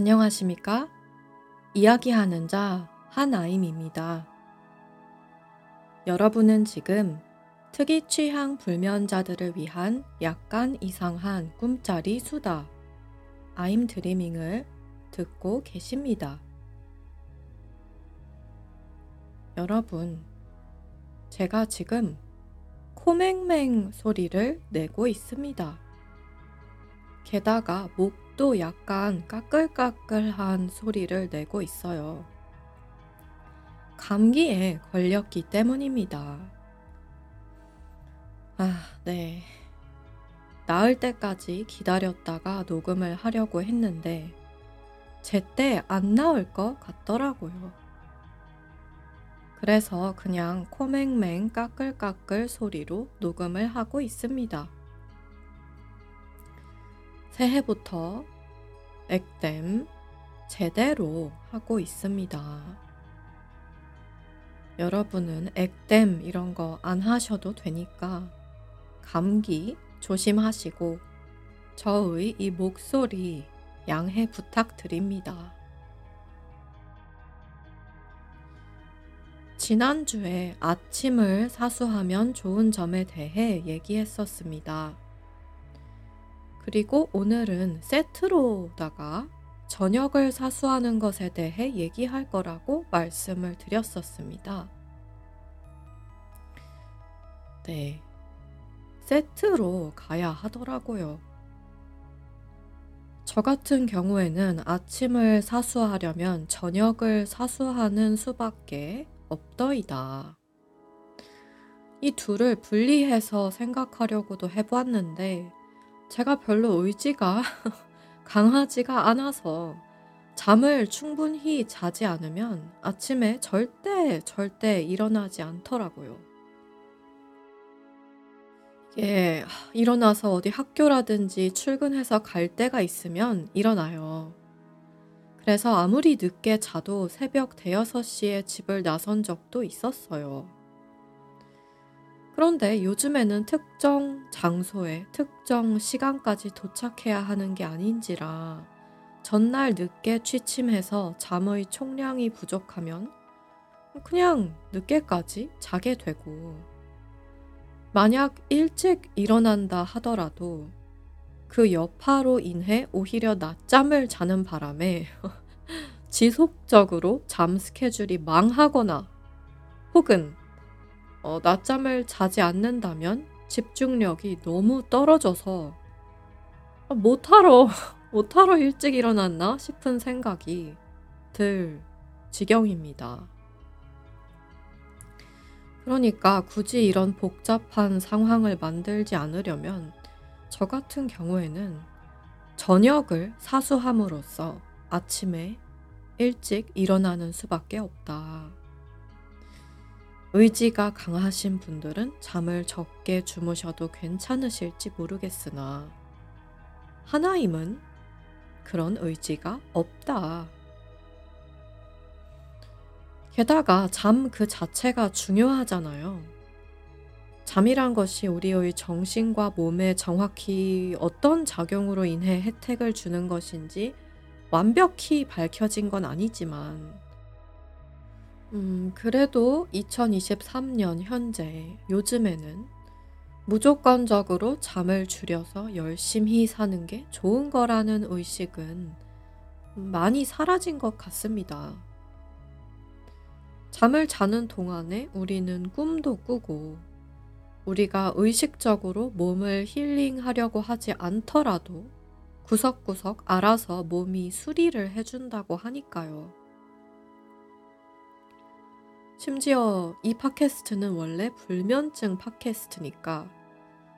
안녕하십니까? 이야기하는 자 한아임입니다. 여러분은 지금 특이 취향 불면자들을 위한 약간 이상한 꿈짜리 수다 아임 드리밍을 듣고 계십니다. 여러분, 제가 지금 코맹맹 소리를 내고 있습니다. 게다가 목 도 약간 까끌까끌한 소리를 내고 있어요. 감기에 걸렸기 때문입니다. 아, 네. 나을 때까지 기다렸다가 녹음을 하려고 했는데, 제때 안 나올 것 같더라고요. 그래서 그냥 코맹맹 까끌까끌 소리로 녹음을 하고 있습니다. 새해부터 액땜 제대로 하고 있습니다. 여러분은 액땜 이런 거 안 하셔도 되니까 감기 조심하시고 저의 이 목소리 양해 부탁드립니다. 지난주에 아침을 사수하면 좋은 점에 대해 얘기했었습니다. 그리고 오늘은 세트로다가 저녁을 사수하는 것에 대해 얘기할 거라고 말씀을 드렸었습니다. 네. 세트로 가야 하더라고요. 저 같은 경우에는 아침을 사수하려면 저녁을 사수하는 수밖에 없더이다. 이 둘을 분리해서 생각하려고도 해보았는데 제가 별로 의지가 강하지가 않아서 잠을 충분히 자지 않으면 아침에 절대 절대 일어나지 않더라고요. 예, 일어나서 어디 학교라든지 출근해서 갈 때가 있으면 일어나요. 그래서 아무리 늦게 자도 새벽 대여섯 시에 집을 나선 적도 있었어요. 그런데 요즘에는 특정 장소에 특정 시간까지 도착해야 하는 게 아닌지라 전날 늦게 취침해서 잠의 총량이 부족하면 그냥 늦게까지 자게 되고 만약 일찍 일어난다 하더라도 그 여파로 인해 오히려 낮잠을 자는 바람에 지속적으로 잠 스케줄이 망하거나 혹은 어, 낮잠을 자지 않는다면 집중력이 너무 떨어져서 아, 못하러 못하러 일찍 일어났나 싶은 생각이 들 지경입니다. 그러니까 굳이 이런 복잡한 상황을 만들지 않으려면 저 같은 경우에는 저녁을 사수함으로써 아침에 일찍 일어나는 수밖에 없다. 의지가 강하신 분들은 잠을 적게 주무셔도 괜찮으실지 모르겠으나 하나임은 그런 의지가 없다. 게다가 잠 그 자체가 중요하잖아요. 잠이란 것이 우리의 정신과 몸에 정확히 어떤 작용으로 인해 혜택을 주는 것인지 완벽히 밝혀진 건 아니지만 음, 그래도 2023년 현재 요즘에는 무조건적으로 잠을 줄여서 열심히 사는 게 좋은 거라는 의식은 많이 사라진 것 같습니다. 잠을 자는 동안에 우리는 꿈도 꾸고 우리가 의식적으로 몸을 힐링하려고 하지 않더라도 구석구석 알아서 몸이 수리를 해준다고 하니까요. 심지어 이 팟캐스트는 원래 불면증 팟캐스트니까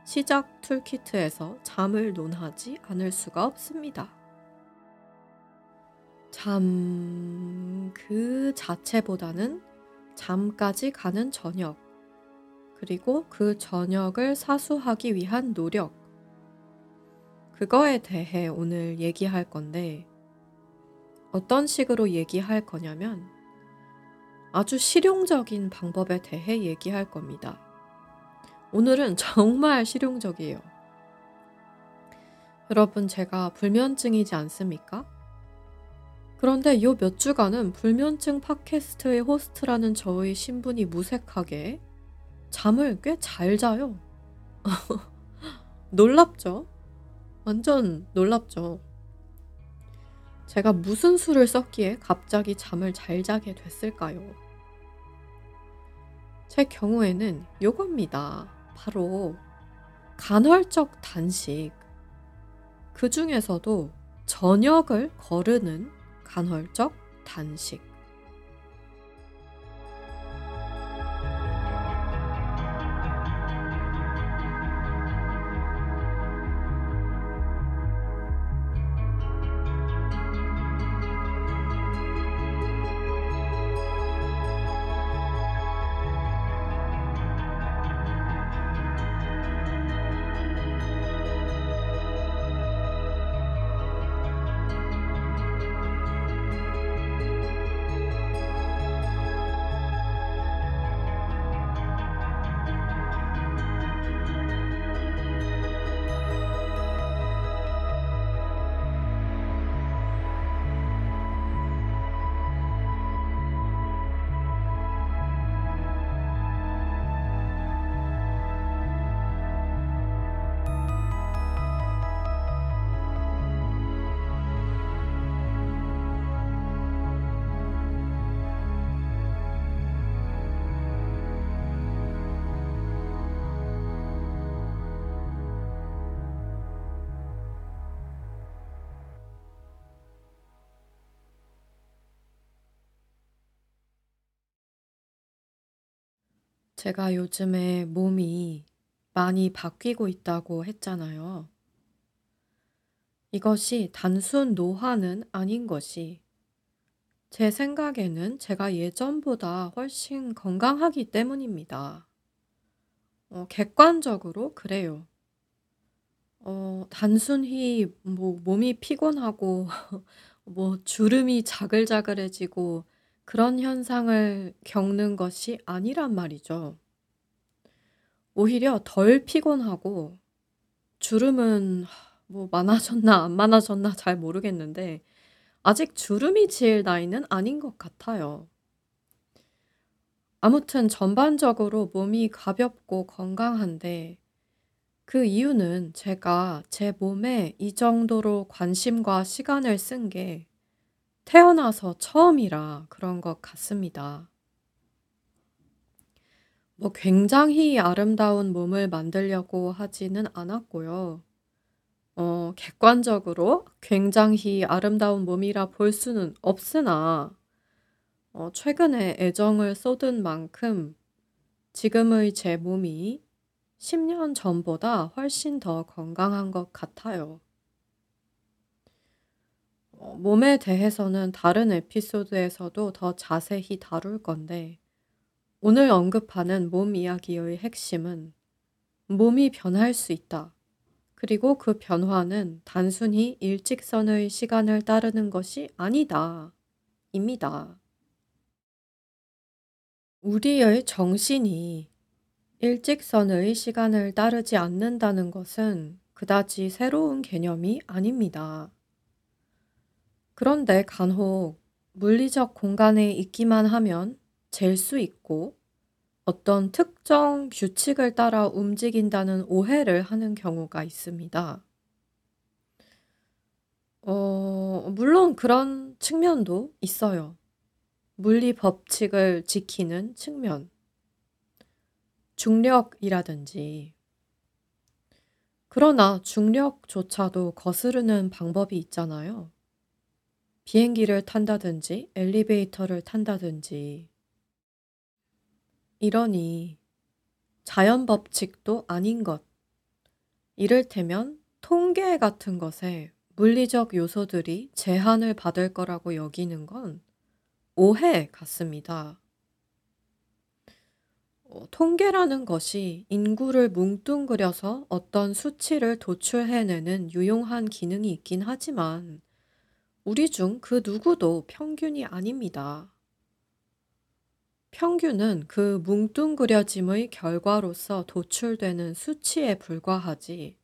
시작 툴키트에서 잠을 논하지 않을 수가 없습니다. 잠 그 자체보다는 잠까지 가는 저녁, 그리고 그 저녁을 사수하기 위한 노력, 그거에 대해 오늘 얘기할 건데, 어떤 식으로 얘기할 거냐면, 아주 실용적인 방법에 대해 얘기할 겁니다. 오늘은 정말 실용적이에요. 여러분, 제가 불면증이지 않습니까? 그런데 요 몇 주간은 불면증 팟캐스트의 호스트라는 저의 신분이 무색하게 잠을 꽤 잘 자요. 놀랍죠? 완전 놀랍죠? 제가 무슨 수를 썼기에 갑자기 잠을 잘 자게 됐을까요? 제 경우에는 요겁니다. 바로 간헐적 단식. 그 중에서도 저녁을 거르는 간헐적 단식. 제가 요즘에 몸이 많이 바뀌고 있다고 했잖아요. 이것이 단순 노화는 아닌 것이 제 생각에는 제가 예전보다 훨씬 건강하기 때문입니다. 어, 객관적으로 그래요. 어, 단순히 뭐 몸이 피곤하고 뭐 주름이 자글자글해지고 그런 현상을 겪는 것이 아니란 말이죠. 오히려 덜 피곤하고 주름은 뭐 많아졌나 안 많아졌나 잘 모르겠는데 아직 주름이 질 나이는 아닌 것 같아요. 아무튼 전반적으로 몸이 가볍고 건강한데 그 이유는 제가 제 몸에 이 정도로 관심과 시간을 쓴 게 태어나서 처음이라 그런 것 같습니다. 뭐 굉장히 아름다운 몸을 만들려고 하지는 않았고요. 어, 객관적으로 굉장히 아름다운 몸이라 볼 수는 없으나, 어, 최근에 애정을 쏟은 만큼 지금의 제 몸이 10년 전보다 훨씬 더 건강한 것 같아요. 어, 몸에 대해서는 다른 에피소드에서도 더 자세히 다룰 건데, 오늘 언급하는 몸 이야기의 핵심은 몸이 변할 수 있다. 그리고 그 변화는 단순히 일직선의 시간을 따르는 것이 아니다. 입니다. 우리의 정신이 일직선의 시간을 따르지 않는다는 것은 그다지 새로운 개념이 아닙니다. 그런데 간혹 물리적 공간에 있기만 하면 잴 수 있고 어떤 특정 규칙을 따라 움직인다는 오해를 하는 경우가 있습니다. 어, 물론 그런 측면도 있어요. 물리 법칙을 지키는 측면. 중력이라든지. 그러나 중력조차도 거스르는 방법이 있잖아요. 비행기를 탄다든지 엘리베이터를 탄다든지. 이러니 자연 법칙도 아닌 것. 이를테면 통계 같은 것에 물리적 요소들이 제한을 받을 거라고 여기는 건 오해 같습니다. 어, 통계라는 것이 인구를 뭉뚱그려서 어떤 수치를 도출해내는 유용한 기능이 있긴 하지만 우리 중 그 누구도 평균이 아닙니다. 평균은 그 뭉뚱그려짐의 결과로서 도출되는 수치에 불과하지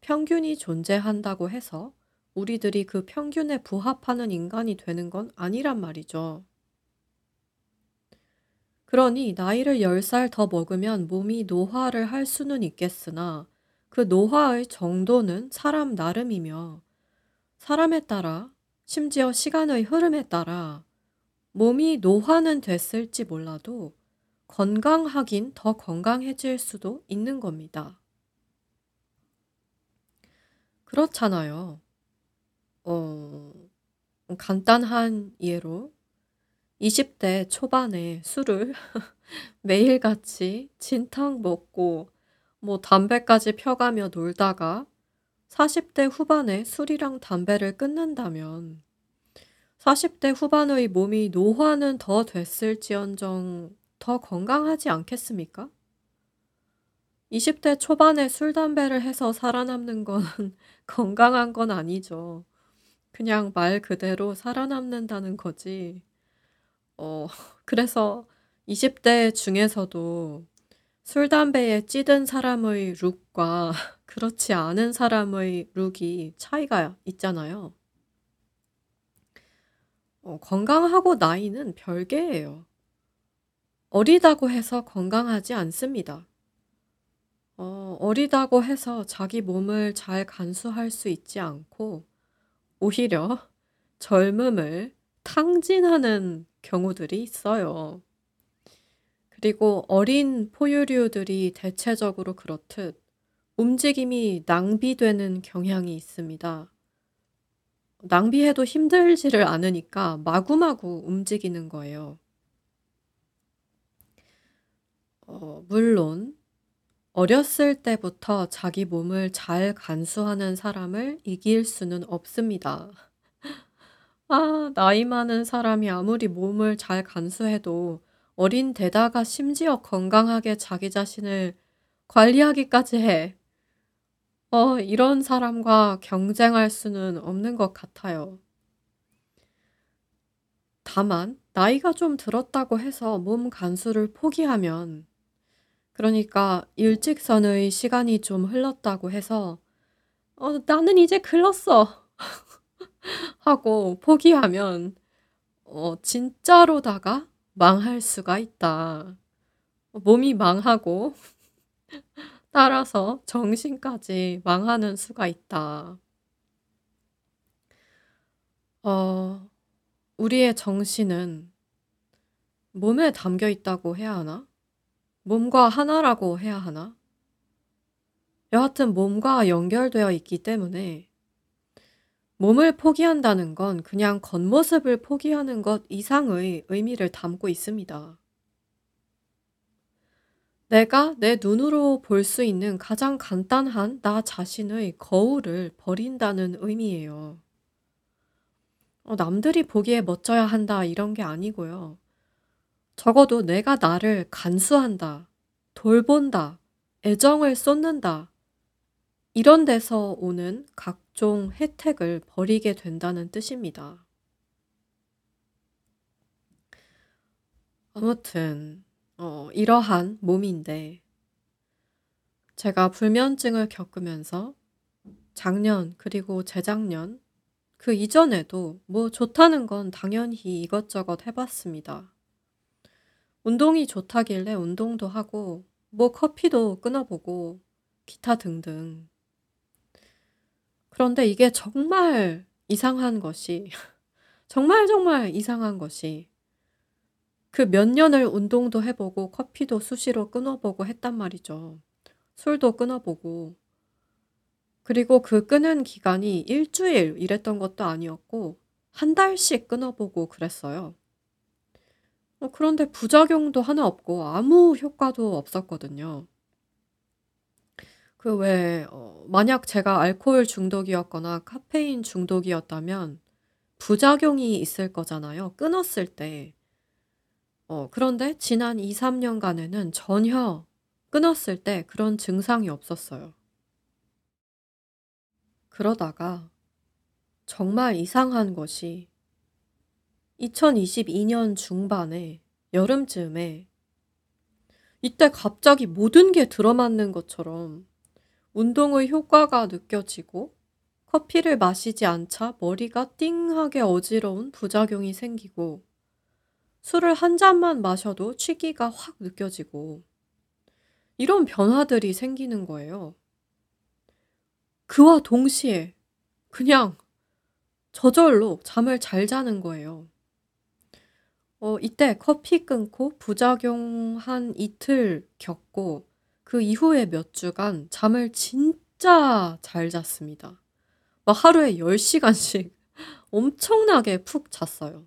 평균이 존재한다고 해서 우리들이 그 평균에 부합하는 인간이 되는 건 아니란 말이죠. 그러니 나이를 10살 더 먹으면 몸이 노화를 할 수는 있겠으나 그 노화의 정도는 사람 나름이며 사람에 따라 심지어 시간의 흐름에 따라 몸이 노화는 됐을지 몰라도 건강하긴 더 건강해질 수도 있는 겁니다. 그렇잖아요. 어, 간단한 예로 20대 초반에 술을 매일같이 진탕 먹고 뭐 담배까지 펴가며 놀다가 40대 후반에 술이랑 담배를 끊는다면 40대 후반의 몸이 노화는 더 됐을지언정 더 건강하지 않겠습니까? 20대 초반에 술, 담배를 해서 살아남는 건 건강한 건 아니죠. 그냥 말 그대로 살아남는다는 거지. 어, 그래서 20대 중에서도 술, 담배에 찌든 사람의 룩과 그렇지 않은 사람의 룩이 차이가 있잖아요. 어, 건강하고 나이는 별개예요. 어리다고 해서 건강하지 않습니다. 어, 어리다고 해서 자기 몸을 잘 간수할 수 있지 않고 오히려 젊음을 탕진하는 경우들이 있어요. 그리고 어린 포유류들이 대체적으로 그렇듯 움직임이 낭비되는 경향이 있습니다. 낭비해도 힘들지를 않으니까 마구마구 움직이는 거예요. 어, 물론 어렸을 때부터 자기 몸을 잘 간수하는 사람을 이길 수는 없습니다. 아, 나이 많은 사람이 아무리 몸을 잘 간수해도 어린 데다가 심지어 건강하게 자기 자신을 관리하기까지 해. 어, 이런 사람과 경쟁할 수는 없는 것 같아요. 다만, 나이가 좀 들었다고 해서 몸 간수를 포기하면 그러니까 일직선의 시간이 좀 흘렀다고 해서 어, 나는 이제 글렀어. 하고 포기하면 어, 진짜로다가 망할 수가 있다. 몸이 망하고 따라서 정신까지 망하는 수가 있다. 어, 우리의 정신은 몸에 담겨 있다고 해야 하나? 몸과 하나라고 해야 하나? 여하튼 몸과 연결되어 있기 때문에 몸을 포기한다는 건 그냥 겉모습을 포기하는 것 이상의 의미를 담고 있습니다. 내가 내 눈으로 볼 수 있는 가장 간단한 나 자신의 거울을 버린다는 의미예요. 어, 남들이 보기에 멋져야 한다 이런 게 아니고요. 적어도 내가 나를 간수한다, 돌본다, 애정을 쏟는다. 이런 데서 오는 각종 혜택을 버리게 된다는 뜻입니다. 아무튼, 어, 이러한 몸인데, 제가 불면증을 겪으면서 작년, 그리고 재작년, 그 이전에도 뭐 좋다는 건 당연히 이것저것 해봤습니다. 운동이 좋다길래 운동도 하고 뭐 커피도 끊어보고 기타 등등. 그런데 이게 정말 이상한 것이 정말 정말 이상한 것이 그 몇 년을 운동도 해보고 커피도 수시로 끊어보고 했단 말이죠. 술도 끊어보고 그리고 그 끊은 기간이 일주일 이랬던 것도 아니었고 한 달씩 끊어보고 그랬어요. 어 그런데 부작용도 하나 없고 아무 효과도 없었거든요. 그왜어 만약 제가 알코올 중독이었거나 카페인 중독이었다면 부작용이 있을 거잖아요, 끊었을 때. 어 그런데 지난 2-3 년간에는 전혀 끊었을 때 그런 증상이 없었어요. 그러다가 정말 이상한 것이 2022년 중반에 여름쯤에 이때 갑자기 모든 게 들어맞는 것처럼 운동의 효과가 느껴지고 커피를 마시지 않자 머리가 띵하게 어지러운 부작용이 생기고 술을 한 잔만 마셔도 취기가 확 느껴지고 이런 변화들이 생기는 거예요. 그와 동시에 그냥 저절로 잠을 잘 자는 거예요. 어 이때 커피 끊고 부작용 한 이틀 겪고 그 이후에 몇 주간 잠을 진짜 잘 잤습니다. 막 하루에 10 시간씩 엄청나게 푹 잤어요.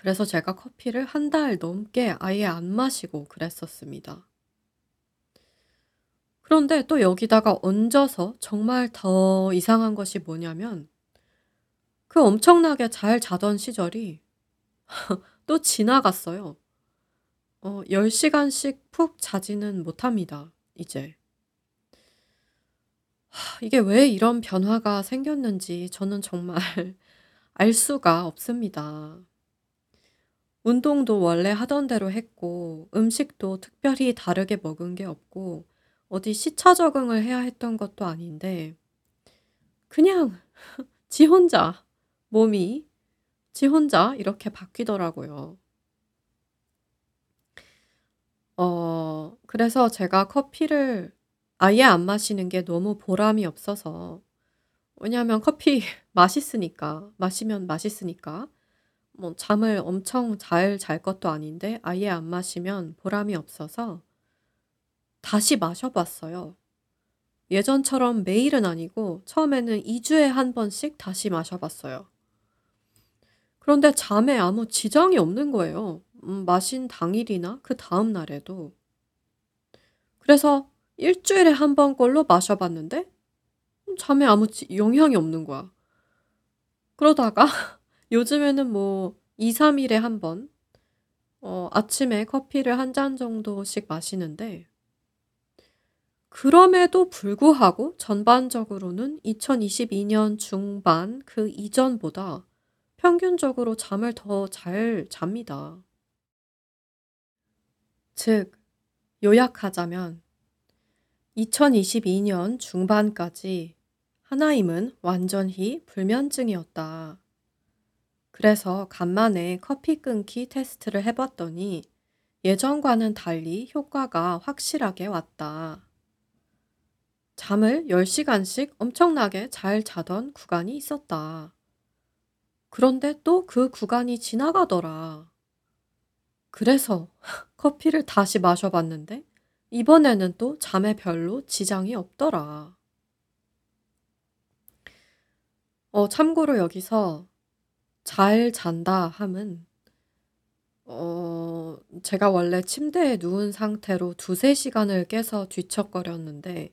그래서 제가 커피를 한 달 넘게 아예 안 마시고 그랬었습니다. 그런데 또 여기다가 얹어서 정말 더 이상한 것이 뭐냐면 그 엄청나게 잘 자던 시절이 또 지나갔어요. 어 10 시간씩 푹 자지는 못합니다 이제. 이게 왜 이런 변화가 생겼는지 저는 정말 알 수가 없습니다. 운동도 원래 하던 대로 했고 음식도 특별히 다르게 먹은 게 없고 어디 시차 적응을 해야 했던 것도 아닌데 그냥 지 혼자 몸이 지 혼자 이렇게 바뀌더라고요. 어 그래서 제가 커피를 아예 안 마시는 게 너무 보람이 없어서 왜냐하면 커피 맛있으니까 마시면 맛있으니까 뭐 잠을 엄청 잘 잘 것도 아닌데 아예 안 마시면 보람이 없어서 다시 마셔 봤어요. 예전처럼 매일은 아니고 처음에는 2 주에 1 번씩 다시 마셔 봤어요. 그런데 잠에 아무 지장이 없는 거예요. 음 마신 당일이나 그 다음 날에도. 그래서 1 주일에 1번 걸로 마셔 봤는데 음 잠에 아무 지 영향이 없는 거야. 그러다가 요즘에는 뭐 2-3 일에 1번어 아침에 커피를 1잔 정도씩 마시는데 그럼에도 불구하고 전반적으로는 2022년 중반 그 이전보다 평균적으로 잠을 더 잘 잡니다. 즉 요약하자면 2022년 중반까지 하나임은 완전히 불면증이었다. 그래서 간만에 커피 끊기 테스트를 해 봤더니 예전과는 달리 효과가 확실하게 왔다. 잠을 10 시간씩 엄청나게 잘 자던 구간이 있었다. 그런데 또 그 구간이 지나가더라. 그래서 커피를 다시 마셔 봤는데 이번에는 또 잠에 별로 지장이 없더라. 어 참고로 여기서 " 잘 잔다." 함은 어 제가 원래 침대에 누운 상태로 2-3 시간을 깨서 뒤척거렸는데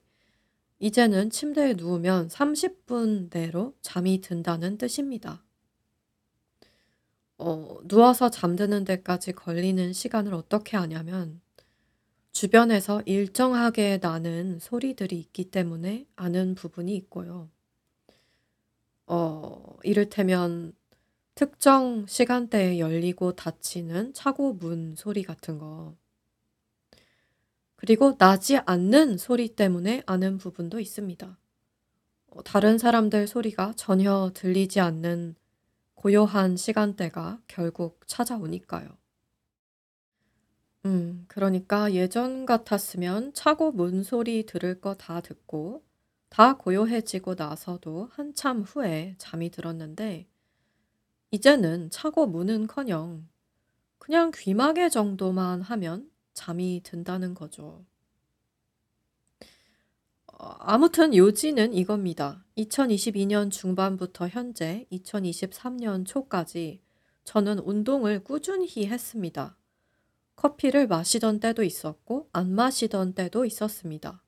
이제는 침대에 누우면 30분 내로 잠이 든다는 뜻입니다. 어 누워서 잠드는 데까지 걸리는 시간을 어떻게 아냐면 주변에서 일정하게 나는 소리들이 있기 때문에 아는 부분이 있고요. 어 이를테면 특정 시간대에 열리고 닫히는 차고 문 소리 같은 거. 그리고 나지 않는 소리 때문에 아는 부분도 있습니다. 어 다른 사람들 소리가 전혀 들리지 않는 고요한 시간대가 결국 찾아오니까요. 음 그러니까 예전 같았으면 차고 문 소리 들을 거 다 듣고 다 고요해지고 나서도 한참 후에 잠이 들었는데 이제는 차고 문은커녕 그냥 귀마개 정도만 하면 잠이 든다는 거죠. 어 아무튼 요지는 이겁니다. 2022년 중반부터 현재 2023년 초까지 저는 운동을 꾸준히 했습니다. 커피를 마시던 때도 있었고 안 마시던 때도 있었습니다.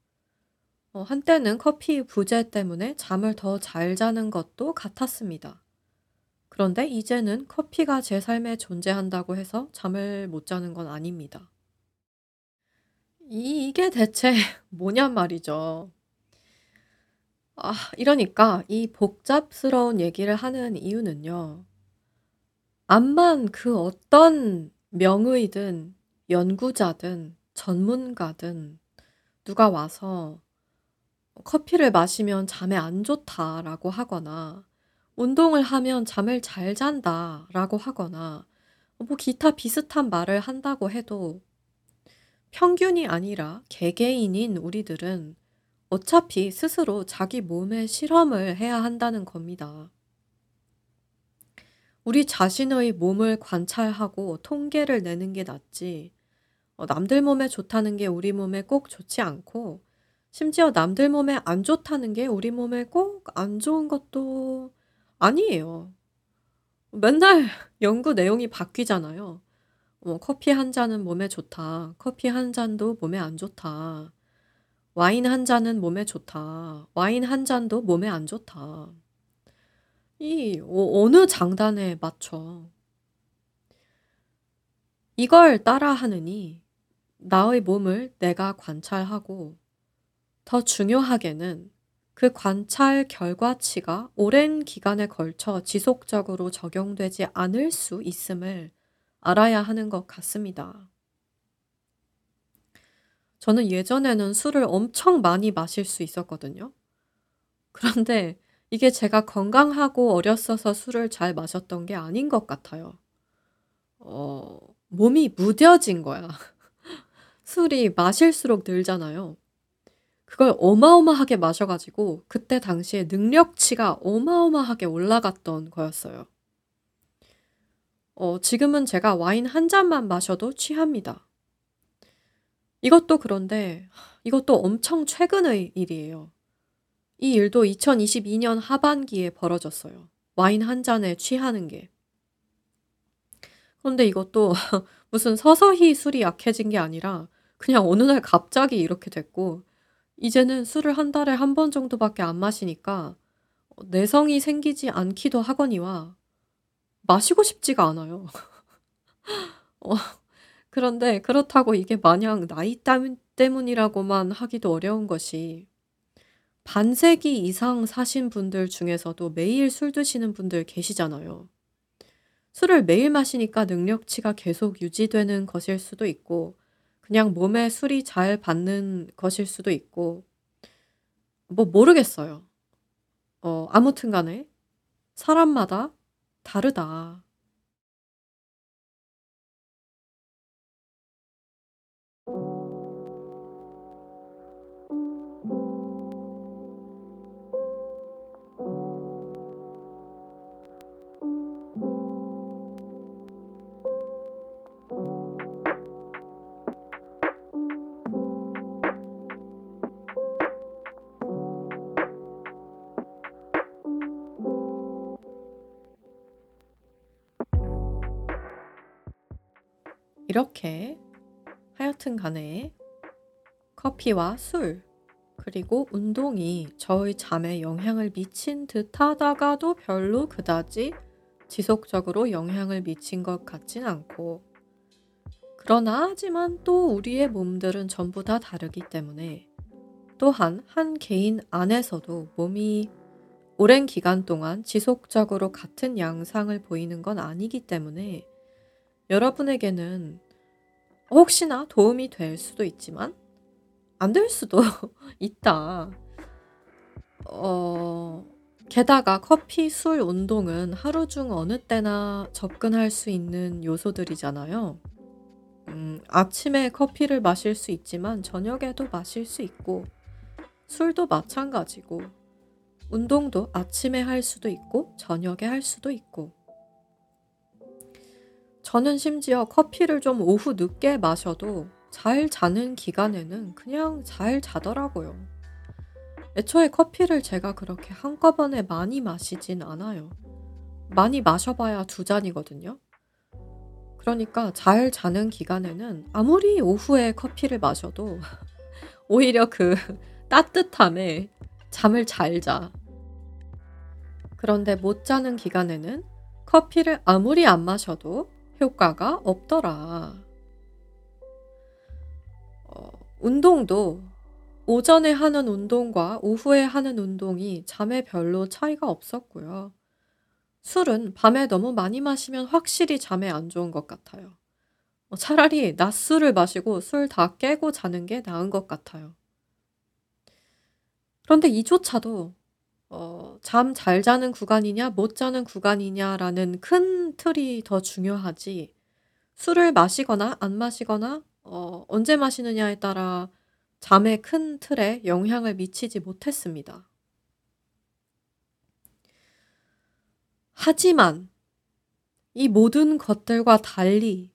어 한때는 커피 부재 때문에 잠을 더 잘 자는 것도 같았습니다. 그런데 이제는 커피가 제 삶에 존재한다고 해서 잠을 못 자는 건 아닙니다. 이 이게 대체 뭐냔 말이죠. 아 이러니까 이 복잡스러운 얘기를 하는 이유는요. 암만 그 어떤 명의든 연구자든 전문가든 누가 와서 커피를 마시면 잠에 안 좋다라고 하거나 운동을 하면 잠을 잘 잔다 라고 하거나 뭐 기타 비슷한 말을 한다고 해도 평균이 아니라 개개인인 우리들은 어차피 스스로 자기 몸에 실험을 해야 한다는 겁니다. 우리 자신의 몸을 관찰하고 통계를 내는 게 낫지. 어, 남들 몸에 좋다는 게 우리 몸에 꼭 좋지 않고, 심지어 남들 몸에 안 좋다는 게 우리 몸에 꼭 안 좋은 것도 아니에요. 맨날 연구 내용이 바뀌잖아요. 뭐 커피 한 잔은 몸에 좋다. 커피 한 잔도 몸에 안 좋다. 와인 한 잔은 몸에 좋다. 와인 한 잔도 몸에 안 좋다. 이 어, 어느 장단에 맞춰 이걸 따라 하느니 나의 몸을 내가 관찰하고 더 중요하게는 그 관찰 결과치가 오랜 기간에 걸쳐 지속적으로 적용되지 않을 수 있음을 알아야 하는 것 같습니다. 저는 예전에는 술을 엄청 많이 마실 수 있었거든요. 그런데 이게 제가 건강하고 어렸어서 술을 잘 마셨던 게 아닌 것 같아요. 어, 몸이 무뎌진 거야. 술이 마실수록 늘잖아요. 그걸 어마어마하게 마셔가지고 그때 당시에 능력치가 어마어마하게 올라갔던 거였어요. 어, 지금은 제가 와인 한 잔만 마셔도 취합니다. 이것도 그런데 이것도 엄청 최근의 일이에요. 이 일도 2022년 하반기에 벌어졌어요. 와인 한 잔에 취하는 게. 그런데 이것도 무슨 서서히 술이 약해진 게 아니라 그냥 어느 날 갑자기 이렇게 됐고 이제는 술을 한 달에 한 번 정도밖에 안 마시니까 내성이 생기지 않기도 하거니와 마시고 싶지가 않아요. 어, 그런데 그렇다고 이게 마냥 나이 때문이라고만 하기도 어려운 것이 반세기 이상 사신 분들 중에서도 매일 술 드시는 분들 계시잖아요. 술을 매일 마시니까 능력치가 계속 유지되는 것일 수도 있고, 그냥 몸에 술이 잘 받는 것일 수도 있고, 뭐 모르겠어요. 어, 아무튼 간에 사람마다 다르다. 이렇게 하여튼 간에 커피와 술, 그리고 운동이 저의 잠에 영향을 미친 듯 하다가도 별로 그다지 지속적으로 영향을 미친 것 같진 않고, 그러나 하지만 또 우리의 몸들은 전부 다 다르기 때문에 또한 한 개인 안에서도 몸이 오랜 기간 동안 지속적으로 같은 양상을 보이는 건 아니기 때문에 여러분에게는 혹시나 도움이 될 수도 있지만 안 될 수도 있다. 어, 게다가 커피, 술, 운동은 하루 중 어느 때나 접근할 수 있는 요소들이잖아요. 음, 아침에 커피를 마실 수 있지만 저녁에도 마실 수 있고, 술도 마찬가지고, 운동도 아침에 할 수도 있고, 저녁에 할 수도 있고, 저는 심지어 커피를 좀 오후 늦게 마셔도 잘 자는 기간에는 그냥 잘 자더라고요. 애초에 커피를 제가 그렇게 한꺼번에 많이 마시진 않아요. 많이 마셔봐야 두 잔이거든요. 그러니까 잘 자는 기간에는 아무리 오후에 커피를 마셔도 오히려 그 따뜻함에 잠을 잘 자. 그런데 못 자는 기간에는 커피를 아무리 안 마셔도 효과가 없더라. 어, 운동도 오전에 하는 운동과 오후에 하는 운동이 잠에 별로 차이가 없었고요. 술은 밤에 너무 많이 마시면 확실히 잠에 안 좋은 것 같아요. 어, 차라리 낮술을 마시고 술 다 깨고 자는 게 나은 것 같아요. 그런데 이조차도 어 잠 잘 자는 구간이냐 못 자는 구간이냐라는 큰 틀이 더 중요하지 술을 마시거나 안 마시거나 어 언제 마시느냐에 따라 잠의 큰 틀에 영향을 미치지 못했습니다. 하지만 이 모든 것들과 달리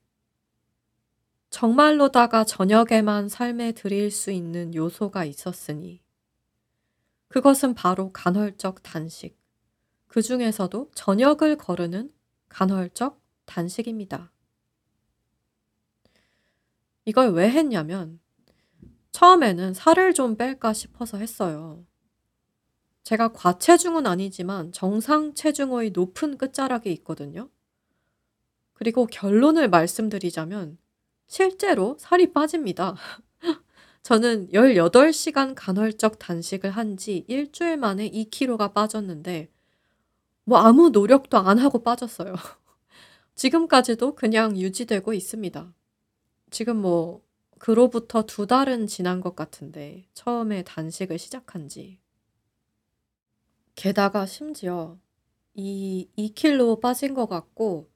정말로다가 저녁에만 삶에 들일 수 있는 요소가 있었으니 그것은 바로 간헐적 단식. 그 중에서도 저녁을 거르는 간헐적 단식입니다. 이걸 왜 했냐면 처음에는 살을 좀 뺄까 싶어서 했어요. 제가 과체중은 아니지만 정상 체중의 높은 끝자락에 있거든요. 그리고 결론을 말씀드리자면 실제로 살이 빠집니다. 저는 18시간 간헐적 단식을 한 지 일주일 만에 2kg가 빠졌는데 뭐 아무 노력도 안 하고 빠졌어요. 지금까지도 그냥 유지되고 있습니다. 지금 뭐 그로부터 두 달은 지난 것 같은데 처음에 단식을 시작한 지. 게다가 심지어 이 2kg 빠진 것 같고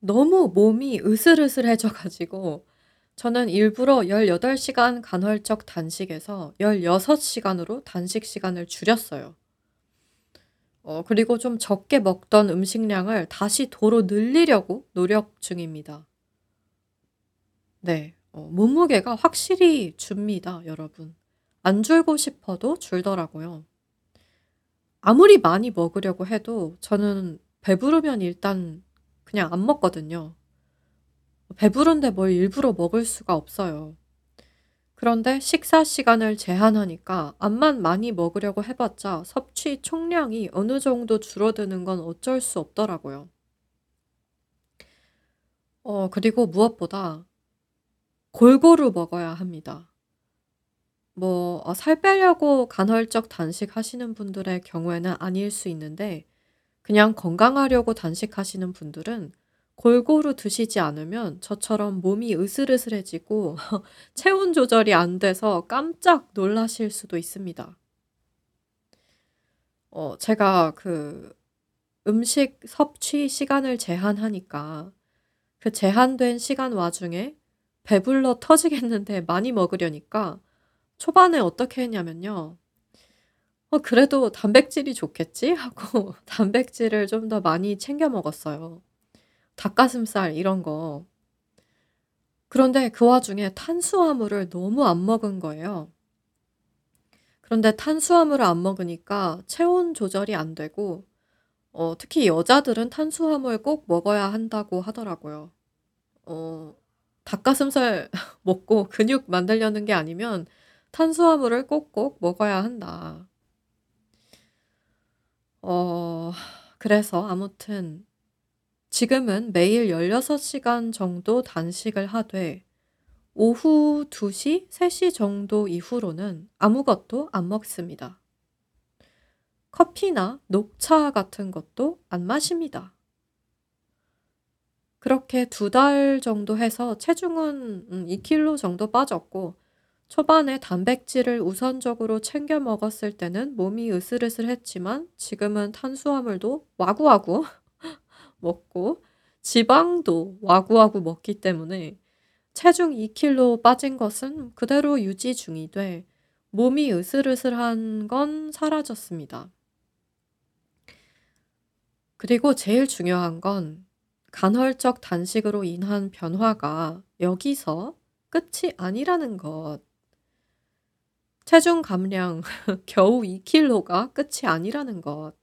너무 몸이 으슬으슬해져 가지고 저는 일부러 18시간 간헐적 단식에서 16시간으로 단식 시간을 줄였어요. 어 그리고 좀 적게 먹던 음식량을 다시 도로 늘리려고 노력 중입니다. 네. 어 몸무게가 확실히 줍니다 여러분. 안 줄고 싶어도 줄더라고요. 아무리 많이 먹으려고 해도 저는 배부르면 일단 그냥 안 먹거든요. 배부른데 뭘 일부러 먹을 수가 없어요. 그런데 식사 시간을 제한하니까 암만 많이 먹으려고 해봤자 섭취 총량이 어느 정도 줄어드는 건 어쩔 수 없더라고요. 어, 그리고 무엇보다 골고루 먹어야 합니다. 뭐, 어, 살 빼려고 간헐적 단식 하시는 분들의 경우에는 아닐 수 있는데, 그냥 건강하려고 단식하시는 분들은 골고루 드시지 않으면 저처럼 몸이 으슬으슬해지고 체온 조절이 안 돼서 깜짝 놀라실 수도 있습니다. 어, 제가 그 음식 섭취 시간을 제한하니까 그 제한된 시간 와중에 배불러 터지겠는데 많이 먹으려니까 초반에 어떻게 했냐면요. 어, 그래도 단백질이 좋겠지? 하고 단백질을 좀 더 많이 챙겨 먹었어요. 닭가슴살 이런 거. 그런데 그 와중에 탄수화물을 너무 안 먹은 거예요. 그런데 탄수화물을 안 먹으니까 체온 조절이 안 되고 어 특히 여자들은 탄수화물 꼭 먹어야 한다고 하더라고요. 어 닭가슴살 먹고 근육 만들려는 게 아니면 탄수화물을 꼭꼭 먹어야 한다. 어 그래서 아무튼 지금은 매일 16시간 정도 단식을 하되 오후 2시, 3시 정도 이후로는 아무것도 안 먹습니다. 커피나 녹차 같은 것도 안 마십니다. 그렇게 두 달 정도 해서 체중은 2kg 음, 정도 빠졌고 초반에 단백질을 우선적으로 챙겨 먹었을 때는 몸이 으슬으슬했지만 지금은 탄수화물도 와구와구 먹고 지방도 와구와구 먹기 때문에 체중 2kg 빠진 것은 그대로 유지 중이돼 몸이 으슬으슬한 건 사라졌습니다. 그리고 제일 중요한 건 간헐적 단식으로 인한 변화가 여기서 끝이 아니라는 것. 체중 감량 겨우 2kg가 끝이 아니라는 것.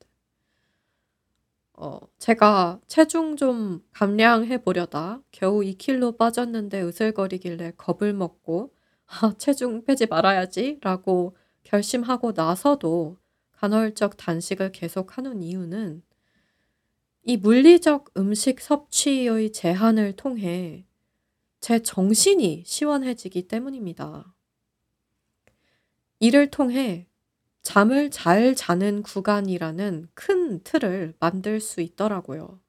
어 제가 체중 좀 감량해 보려다 겨우 2kg 빠졌는데 으슬거리길래 겁을 먹고 '아 체중 빼지 말아야지.'라고 결심하고 나서도 간헐적 단식을 계속하는 이유는 이 물리적 음식 섭취의 제한을 통해 제 정신이 시원해지기 때문입니다. 이를 통해 잠을 잘 자는 구간이라는 큰 틀을 만들 수 있더라고요.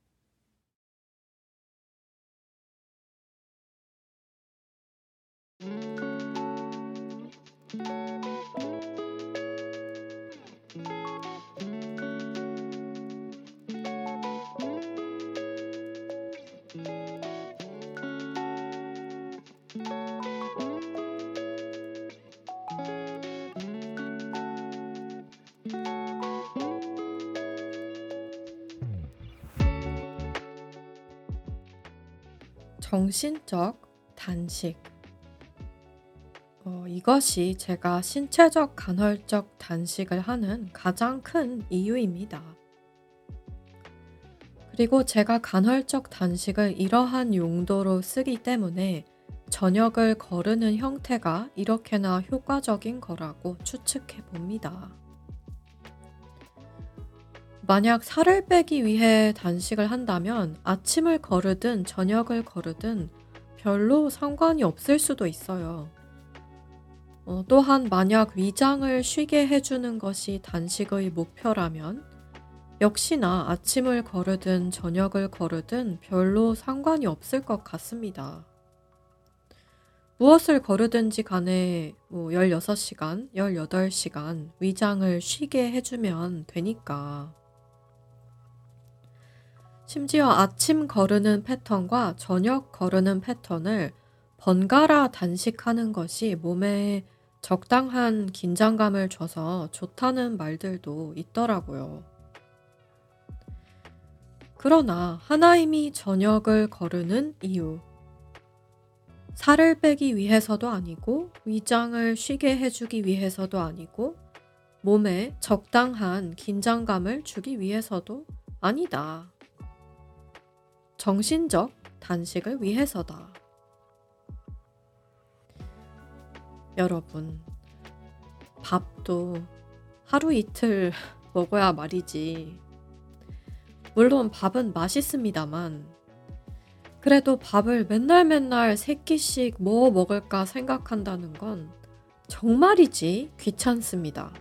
정신적 단식. 어, 이것이 제가 신체적 간헐적 단식을 하는 가장 큰 이유입니다. 그리고 제가 간헐적 단식을 이러한 용도로 쓰기 때문에 저녁을 거르는 형태가 이렇게나 효과적인 거라고 추측해 봅니다. 만약 살을 빼기 위해 단식을 한다면 아침을 거르든 저녁을 거르든 별로 상관이 없을 수도 있어요. 어, 또한 만약 위장을 쉬게 해주는 것이 단식의 목표라면 역시나 아침을 거르든 저녁을 거르든 별로 상관이 없을 것 같습니다. 무엇을 거르든지 간에 뭐 16시간, 18시간 위장을 쉬게 해주면 되니까. 심지어 아침 거르는 패턴과 저녁 거르는 패턴을 번갈아 단식하는 것이 몸에 적당한 긴장감을 줘서 좋다는 말들도 있더라고요. 그러나 하나님이 저녁을 거르는 이유. 살을 빼기 위해서도 아니고 위장을 쉬게 해주기 위해서도 아니고 몸에 적당한 긴장감을 주기 위해서도 아니다. 정신적 단식을 위해서다. 여러분, 밥도 하루 이틀 먹어야 말이지. 물론 밥은 맛있습니다만, 그래도 밥을 맨날 맨날 세 끼씩 뭐 먹을까 생각한다는 건 정말이지 귀찮습니다.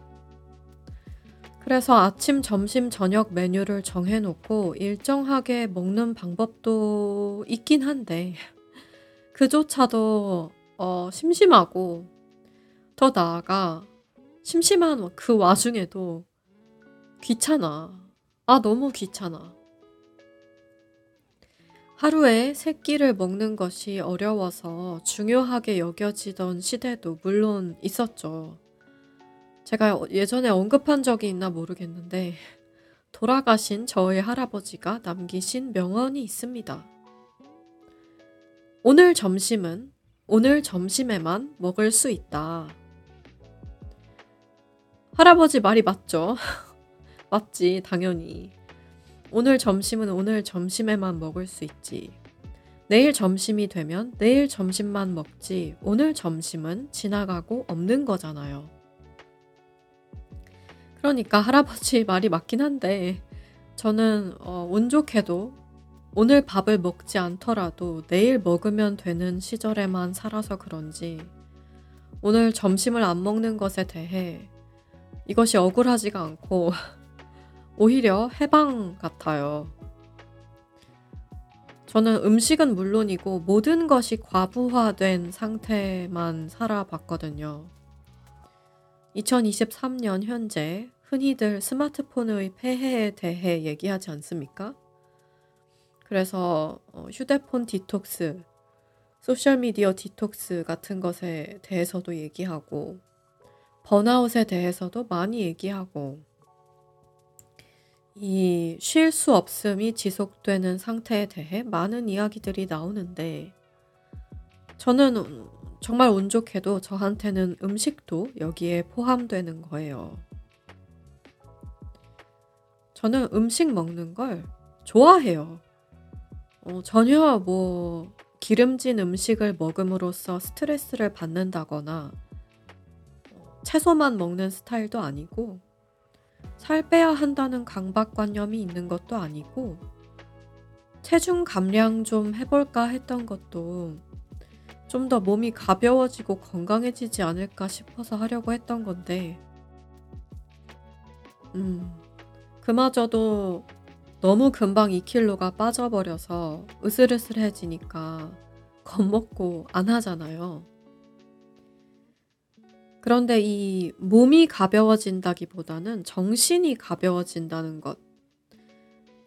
그래서 아침, 점심, 저녁 메뉴를 정해놓고 일정하게 먹는 방법도 있긴 한데, 그조차도 어, 심심하고, 더 나아가, 심심한 그 와중에도 귀찮아. 아, 너무 귀찮아. 하루에 세 끼를 먹는 것이 어려워서 중요하게 여겨지던 시대도 물론 있었죠. 제가 예전에 언급한 적이 있나 모르겠는데 돌아가신 저희 할아버지가 남기신 명언이 있습니다. 오늘 점심은 오늘 점심에만 먹을 수 있다. 할아버지 말이 맞죠? 맞지, 당연히. 오늘 점심은 오늘 점심에만 먹을 수 있지. 내일 점심이 되면 내일 점심만 먹지, 오늘 점심은 지나가고 없는 거잖아요. 그러니까 할아버지 말이 맞긴 한데 저는 어, 운 좋게도 오늘 밥을 먹지 않더라도 내일 먹으면 되는 시절에만 살아서 그런지 오늘 점심을 안 먹는 것에 대해 이것이 억울하지가 않고 오히려 해방 같아요. 저는 음식은 물론이고 모든 것이 과부하된 상태만 살아봤거든요. 2023년 현재 흔히들 스마트폰의 폐해에 대해 얘기하지 않습니까? 그래서 어, 휴대폰 detox, social media detox 같은 것에 대해서도 얘기하고, 번아웃에 대해서도 많이 얘기하고, 이 쉴 수 없음이 지속되는 상태에 대해 많은 이야기들이 나오는데, 저는 정말 운 좋게도 저한테는 음식도 여기에 포함되는 거예요. 저는 음식 먹는 걸 좋아해요. 어, 전혀 뭐 기름진 음식을 먹음으로써 스트레스를 받는다거나 채소만 먹는 스타일도 아니고 살 빼야 한다는 강박관념이 있는 것도 아니고 체중 감량 좀 해볼까 했던 것도 좀 더 몸이 가벼워지고 건강해지지 않을까 싶어서 하려고 했던 건데, 음, 그마저도 너무 금방 2kg가 빠져버려서 으슬으슬해지니까 겁먹고 안 하잖아요. 그런데 이 몸이 가벼워진다기보다는 정신이 가벼워진다는 것.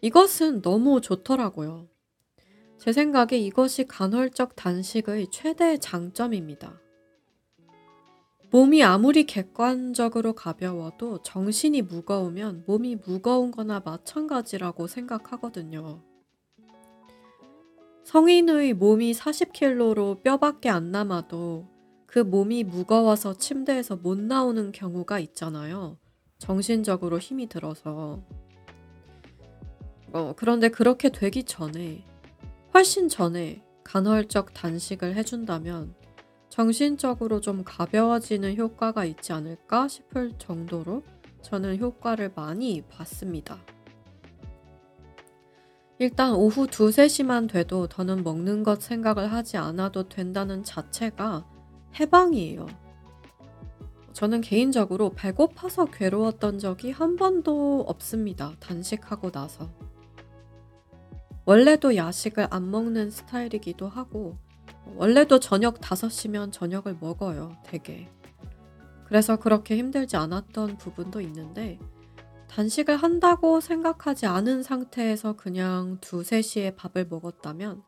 이것은 너무 좋더라고요. 제 생각에 이것이 간헐적 단식의 최대 장점입니다. 몸이 아무리 객관적으로 가벼워도 정신이 무거우면 몸이 무거운 거나 마찬가지라고 생각하거든요. 성인의 몸이 40kg로 뼈밖에 안 남아도 그 몸이 무거워서 침대에서 못 나오는 경우가 있잖아요. 정신적으로 힘이 들어서. 어, 그런데 그렇게 되기 전에, 훨씬 전에 간헐적 단식을 해준다면 정신적으로 좀 가벼워지는 효과가 있지 않을까 싶을 정도로 저는 효과를 많이 봤습니다. 일단 오후 2, 3시만 돼도 더는 먹는 것 생각을 하지 않아도 된다는 자체가 해방이에요. 저는 개인적으로 배고파서 괴로웠던 적이 한 번도 없습니다. 단식하고 나서. 원래도 야식을 안 먹는 스타일이기도 하고, 원래도 저녁 5시면 저녁을 먹어요, 되게. 그래서 그렇게 힘들지 않았던 부분도 있는데, 단식을 한다고 생각하지 않은 상태에서 그냥 2, 3시에 밥을 먹었다면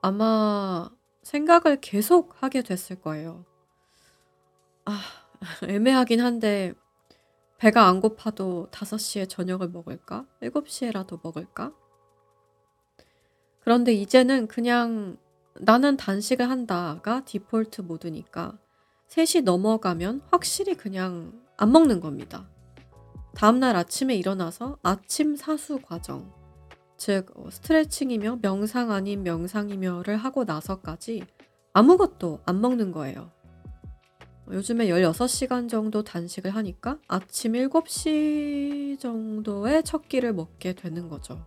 아마 생각을 계속 하게 됐을 거예요. 아, 애매하긴 한데 배가 안 고파도 5시에 저녁을 먹을까? 7시에라도 먹을까? 그런데 이제는 그냥 나는 단식을 한다가 디폴트 모드니까 3시 넘어가면 확실히 그냥 안 먹는 겁니다. 다음날 아침에 일어나서 아침 사수 과정, 즉 어, 스트레칭이며 명상 아닌 명상이며를 하고 나서까지 아무것도 안 먹는 거예요. 요즘에 16시간 정도 단식을 하니까 아침 7시 정도에 첫 끼를 먹게 되는 거죠.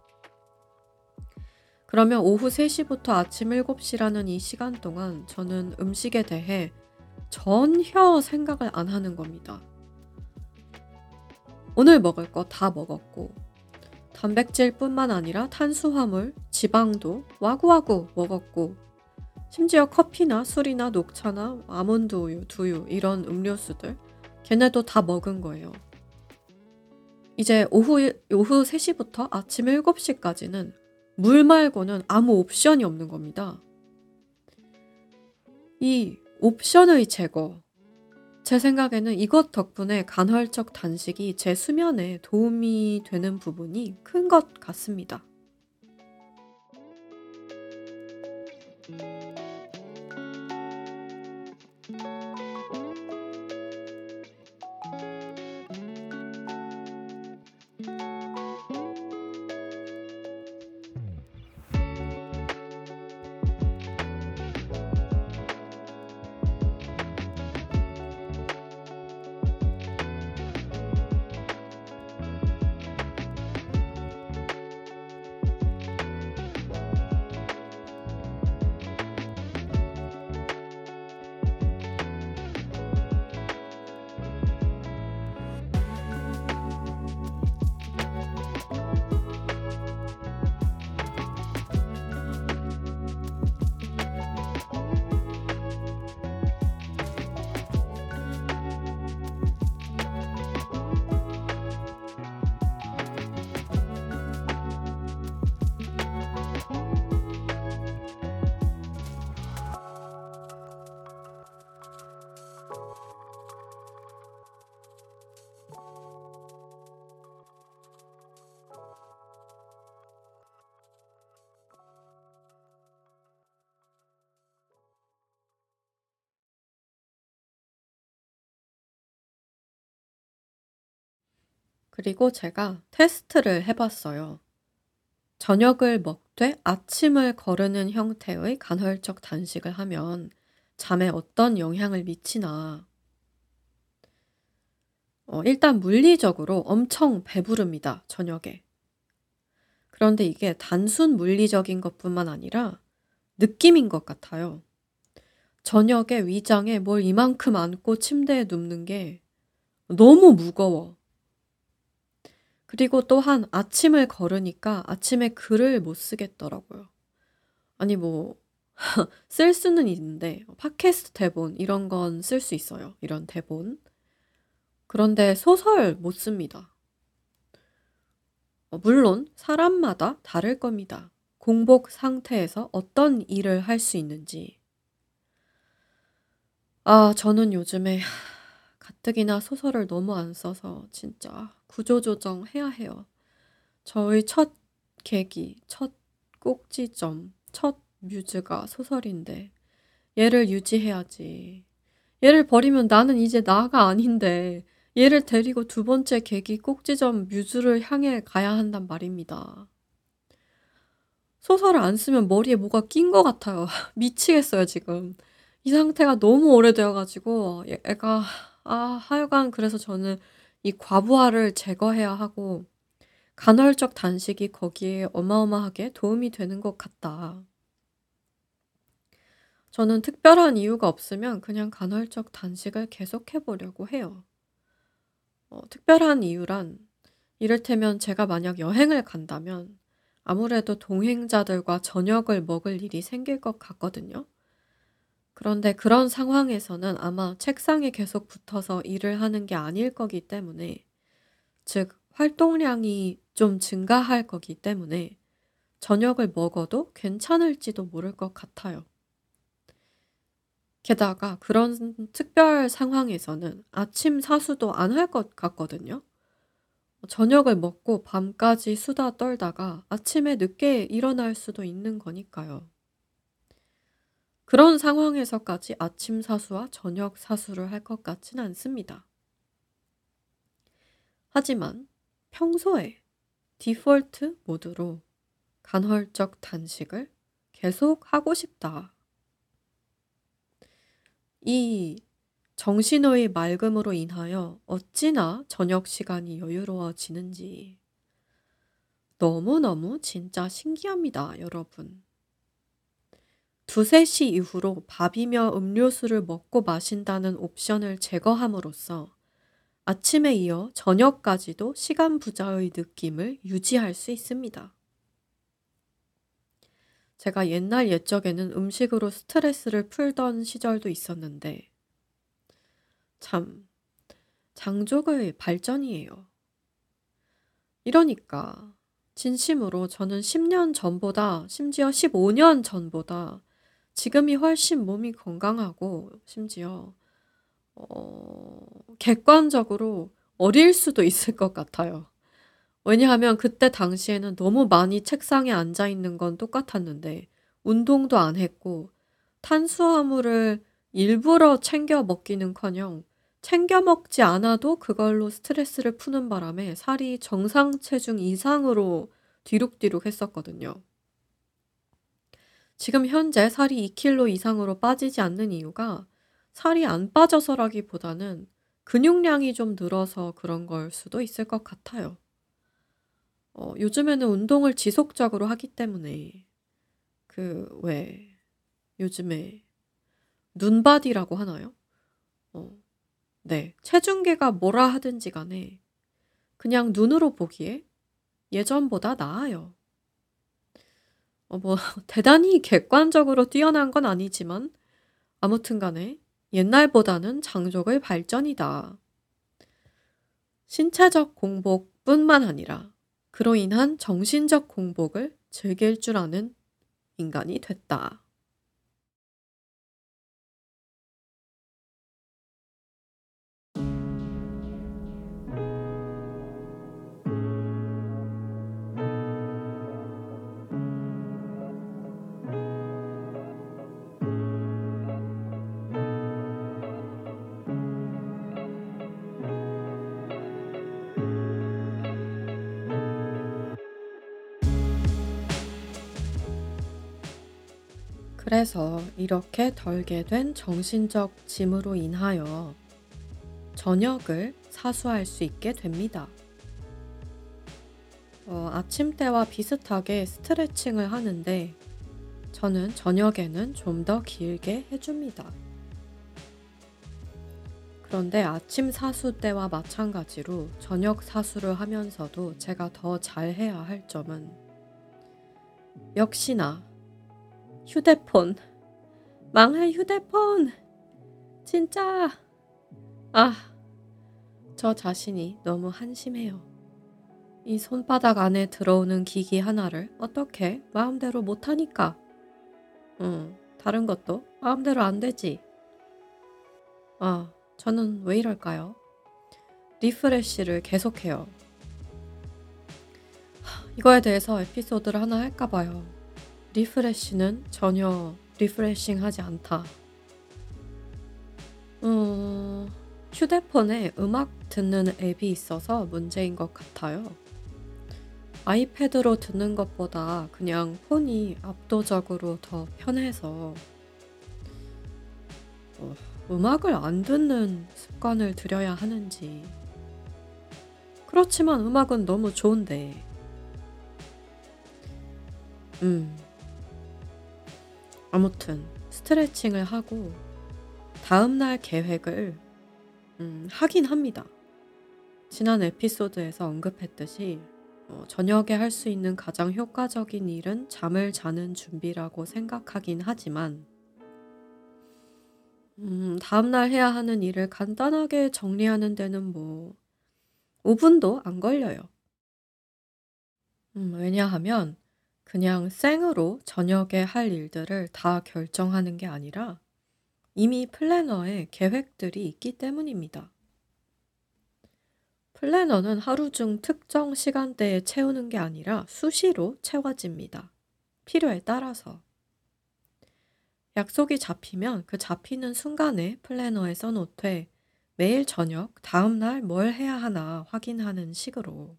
그러면 오후 3시부터 아침 7시라는 이 시간 동안 저는 음식에 대해 전혀 생각을 안 하는 겁니다. 오늘 먹을 거 다 먹었고, 단백질 뿐만 아니라 탄수화물, 지방도 와구와구 먹었고, 심지어 커피나 술이나 녹차나 아몬드 우유, 두유 이런 음료수들 걔네도 다 먹은 거예요. 이제 오후, 오후 3시부터 아침 7시까지는 물 말고는 아무 옵션이 없는 겁니다. 이 옵션의 제거, 제 생각에는 이것 덕분에 간헐적 단식이 제 수면에 도움이 되는 부분이 큰 것 같습니다. 그리고 제가 테스트를 해봤어요. 저녁을 먹되 아침을 거르는 형태의 간헐적 단식을 하면 잠에 어떤 영향을 미치나. 어, 일단 물리적으로 엄청 배부릅니다, 저녁에. 그런데 이게 단순 물리적인 것뿐만 아니라 느낌인 것 같아요. 저녁에 위장에 뭘 이만큼 안고 침대에 눕는 게 너무 무거워. 그리고 또한 아침을 걸으니까 아침에 글을 못 쓰겠더라고요. 아니 뭐 쓸 수는 있는데 팟캐스트 대본 이런 건 쓸 수 있어요. 이런 대본. 그런데 소설 못 씁니다. 어, 물론 사람마다 다를 겁니다. 공복 상태에서 어떤 일을 할 수 있는지. 아, 저는 요즘에 가뜩이나 소설을 너무 안 써서 진짜 구조조정 해야 해요. 저의 첫 계기, 첫 꼭지점, 첫 뮤즈가 소설인데 얘를 유지해야지. 얘를 버리면 나는 이제 나가 아닌데 얘를 데리고 두 번째 계기 꼭지점 뮤즈를 향해 가야 한단 말입니다. 소설을 안 쓰면 머리에 뭐가 낀 것 같아요. 미치겠어요, 지금. 이 상태가 너무 오래되어가지고, 애가, 아, 하여간 그래서 저는 이 과부하를 제거해야 하고, 간헐적 단식이 거기에 어마어마하게 도움이 되는 것 같다. 저는 특별한 이유가 없으면 그냥 간헐적 단식을 계속해 보려고 해요. 어, 특별한 이유란 이를테면 제가 만약 여행을 간다면 아무래도 동행자들과 저녁을 먹을 일이 생길 것 같거든요. 그런데 그런 상황에서는 아마 책상에 계속 붙어서 일을 하는 게 아닐 거기 때문에, 즉, 활동량이 좀 증가할 거기 때문에 저녁을 먹어도 괜찮을지도 모를 것 같아요. 게다가 그런 특별 상황에서는 아침 사수도 안 할 것 같거든요. 저녁을 먹고 밤까지 수다 떨다가 아침에 늦게 일어날 수도 있는 거니까요. 그런 상황에서까지 아침 사수와 저녁 사수를 할 것 같진 않습니다. 하지만 평소에 디폴트 모드로 간헐적 단식을 계속 하고 싶다. 이 정신의 맑음으로 인하여 어찌나 저녁 시간이 여유로워지는지 너무너무 진짜 신기합니다, 여러분. 두세 시 이후로 밥이며 음료수를 먹고 마신다는 옵션을 제거함으로써 아침에 이어 저녁까지도 시간 부자의 느낌을 유지할 수 있습니다. 제가 옛날 옛적에는 음식으로 스트레스를 풀던 시절도 있었는데, 참, 장족의 발전이에요. 이러니까, 진심으로 저는 10년 전보다, 심지어 15년 전보다 지금이 훨씬 몸이 건강하고, 심지어, 어, 객관적으로 어릴 수도 있을 것 같아요. 왜냐하면 그때 당시에는 너무 많이 책상에 앉아 있는 건 똑같았는데, 운동도 안 했고, 탄수화물을 일부러 챙겨 먹기는 커녕 챙겨 먹지 않아도 그걸로 스트레스를 푸는 바람에 살이 정상 체중 이상으로 뒤룩뒤룩 했었거든요. 지금 현재 살이 2kg 이상으로 빠지지 않는 이유가 살이 안 빠져서라기보다는 근육량이 좀 늘어서 그런 걸 수도 있을 것 같아요. 어, 요즘에는 운동을 지속적으로 하기 때문에 그 왜 요즘에 눈바디라고 하나요? 어, 네. 체중계가 뭐라 하든지 간에 그냥 눈으로 보기에 예전보다 나아요. 어, 뭐, 대단히 객관적으로 뛰어난 건 아니지만 아무튼 간에 옛날보다는 장족의 발전이다. 신체적 공복뿐만 아니라 그로 인한 정신적 공복을 즐길 줄 아는 인간이 됐다. 그래서 이렇게 덜게 된 정신적 짐으로 인하여 저녁을 사수할 수 있게 됩니다. 어, 아침 때와 비슷하게 스트레칭을 하는데 저는 저녁에는 좀 더 길게 해줍니다. 그런데 아침 사수 때와 마찬가지로 저녁 사수를 하면서도 제가 더 잘해야 할 점은 역시나 휴대폰. 망할 휴대폰. 진짜. 아, 저 자신이 너무 한심해요. 이 손바닥 안에 들어오는 기기 하나를 어떻게 마음대로 못하니까. 응, 다른 것도 마음대로 안 되지. 아, 저는 왜 이럴까요? 리프레쉬를 계속해요. 이거에 대해서 에피소드를 하나 할까봐요. 리프레시는 전혀 리프레싱하지 않다. 어, 휴대폰에 음악 듣는 앱이 있어서 문제인 것 같아요. 아이패드로 듣는 것보다 그냥 폰이 압도적으로 더 편해서 어, 음악을 안 듣는 습관을 들여야 하는지. 그렇지만 음악은 너무 좋은데. 음. 아무튼 스트레칭을 하고 다음날 계획을 음, 하긴 합니다. 지난 에피소드에서 언급했듯이 어, 저녁에 할 수 있는 가장 효과적인 일은 잠을 자는 준비라고 생각하긴 하지만 음, 다음날 해야 하는 일을 간단하게 정리하는 데는 뭐 5분도 안 걸려요. 음, 왜냐하면 그냥 생으로 저녁에 할 일들을 다 결정하는 게 아니라 이미 플래너에 계획들이 있기 때문입니다. 플래너는 하루 중 특정 시간대에 채우는 게 아니라 수시로 채워집니다. 필요에 따라서. 약속이 잡히면 그 잡히는 순간에 플래너에 써놓되 매일 저녁 다음 날 뭘 해야 하나 확인하는 식으로.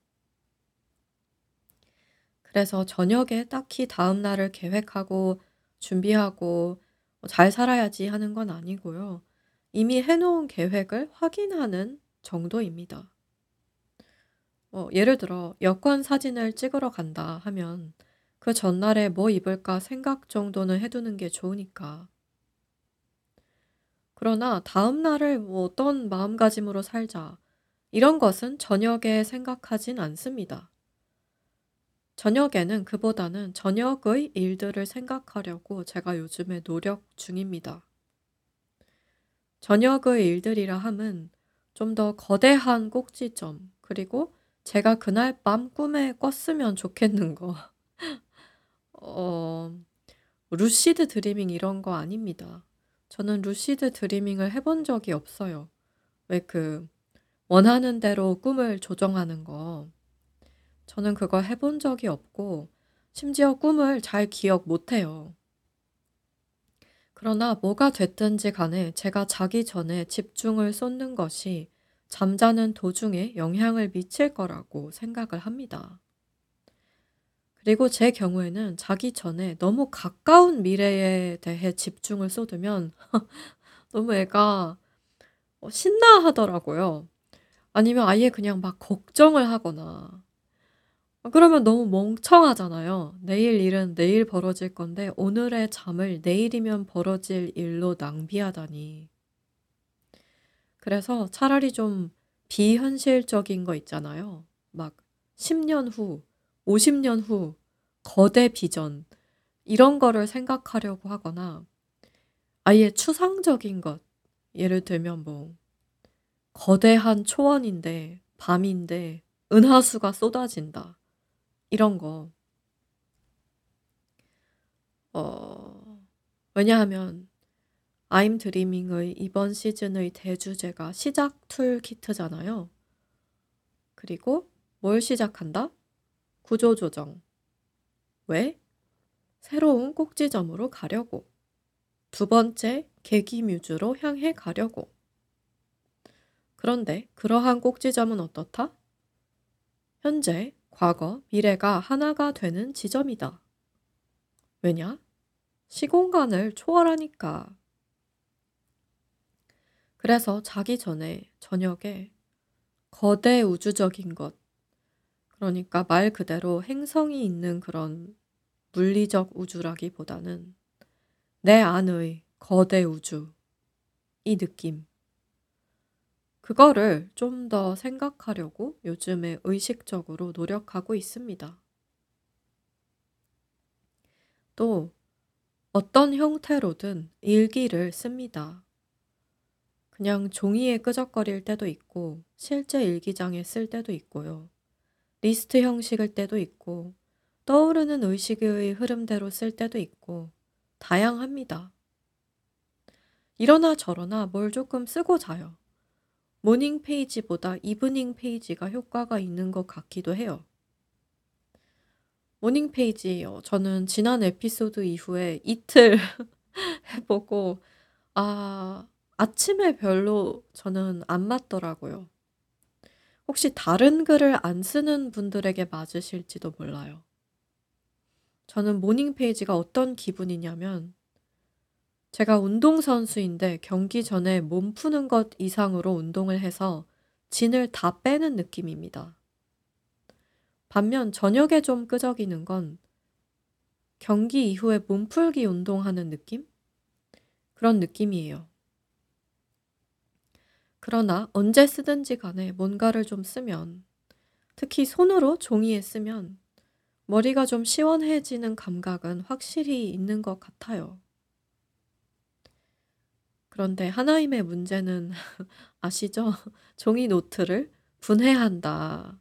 그래서 저녁에 딱히 다음 날을 계획하고 준비하고 잘 살아야지 하는 건 아니고요. 이미 해놓은 계획을 확인하는 정도입니다. 어, 예를 들어 여권 사진을 찍으러 간다 하면 그 전날에 뭐 입을까 생각 정도는 해두는 게 좋으니까. 그러나 다음 날을 뭐 어떤 마음가짐으로 살자. 이런 것은 저녁에 생각하진 않습니다. 저녁에는 그보다는 저녁의 일들을 생각하려고 제가 요즘에 노력 중입니다. 저녁의 일들이라 함은 좀 더 거대한 꼭지점, 그리고 제가 그날 밤 꿈에 꿨으면 좋겠는 거. 어, 루시드 드리밍 이런 거 아닙니다. 저는 루시드 드리밍을 해본 적이 없어요. 왜 그, 원하는 대로 꿈을 조정하는 거. 저는 그걸 해본 적이 없고, 심지어 꿈을 잘 기억 못 해요. 그러나 뭐가 됐든지 간에 제가 자기 전에 집중을 쏟는 것이 잠자는 도중에 영향을 미칠 거라고 생각을 합니다. 그리고 제 경우에는 자기 전에 너무 가까운 미래에 대해 집중을 쏟으면 너무 애가 어, 신나 하더라고요. 아니면 아예 그냥 막 걱정을 하거나. 그러면 너무 멍청하잖아요. 내일 일은 내일 벌어질 건데 오늘의 잠을 내일이면 벌어질 일로 낭비하다니. 그래서 차라리 좀 비현실적인 거 있잖아요. 막 10 년 후, 50 년 후 거대 비전 이런 거를 생각하려고 하거나 아예 추상적인 것 예를 들면 뭐 거대한 초원인데 밤인데 은하수가 쏟아진다 이런 거 어, 왜냐하면 I'm Dreaming의 이번 시즌의 대주제가 시작 툴 키트잖아요. 그리고 뭘 시작한다? 구조 조정. 왜? 새로운 꼭지점으로 가려고. 두 번째, 계기 뮤즈로 향해 가려고. 그런데 그러한 꼭지점은 어떻다? 현재, 과거, 미래가 하나가 되는 지점이다. 왜냐? 시공간을 초월하니까. 그래서 자기 전에 저녁에 거대 우주적인 것, 그러니까 말 그대로 행성이 있는 그런 물리적 우주라기보다는 내 안의 거대 우주, 이 느낌. 그거를 좀 더 생각하려고 요즘에 의식적으로 노력하고 있습니다. 또 어떤 형태로든 일기를 씁니다. 그냥 종이에 끄적거릴 때도 있고, 실제 일기장에 쓸 때도 있고요. 리스트 형식일 때도 있고, 떠오르는 의식의 흐름대로 쓸 때도 있고, 다양합니다. 이러나 저러나 뭘 조금 쓰고 자요. morning page보다 evening page가 효과가 있는 것 같기도 해요. morning page요. 저는 지난 에피소드 이후에 이틀 해 보고 아 아침에 별로 저는 안 맞더라고요. 혹시 다른 글을 안 쓰는 분들에게 맞으실지도 몰라요. 저는 morning page가 어떤 기분이냐면 제가 운동선수인데 경기 전에 몸 푸는 것 이상으로 운동을 해서 진을 다 빼는 느낌입니다. 반면 저녁에 좀 끄적이는 건 경기 이후에 몸풀기 운동하는 느낌? 그런 느낌이에요. 그러나 언제 쓰든지 간에 뭔가를 좀 쓰면, 특히 손으로 종이에 쓰면 머리가 좀 시원해지는 감각은 확실히 있는 것 같아요. 그런데 하나님의 문제는 아시죠? 종이 노트를 분해한다.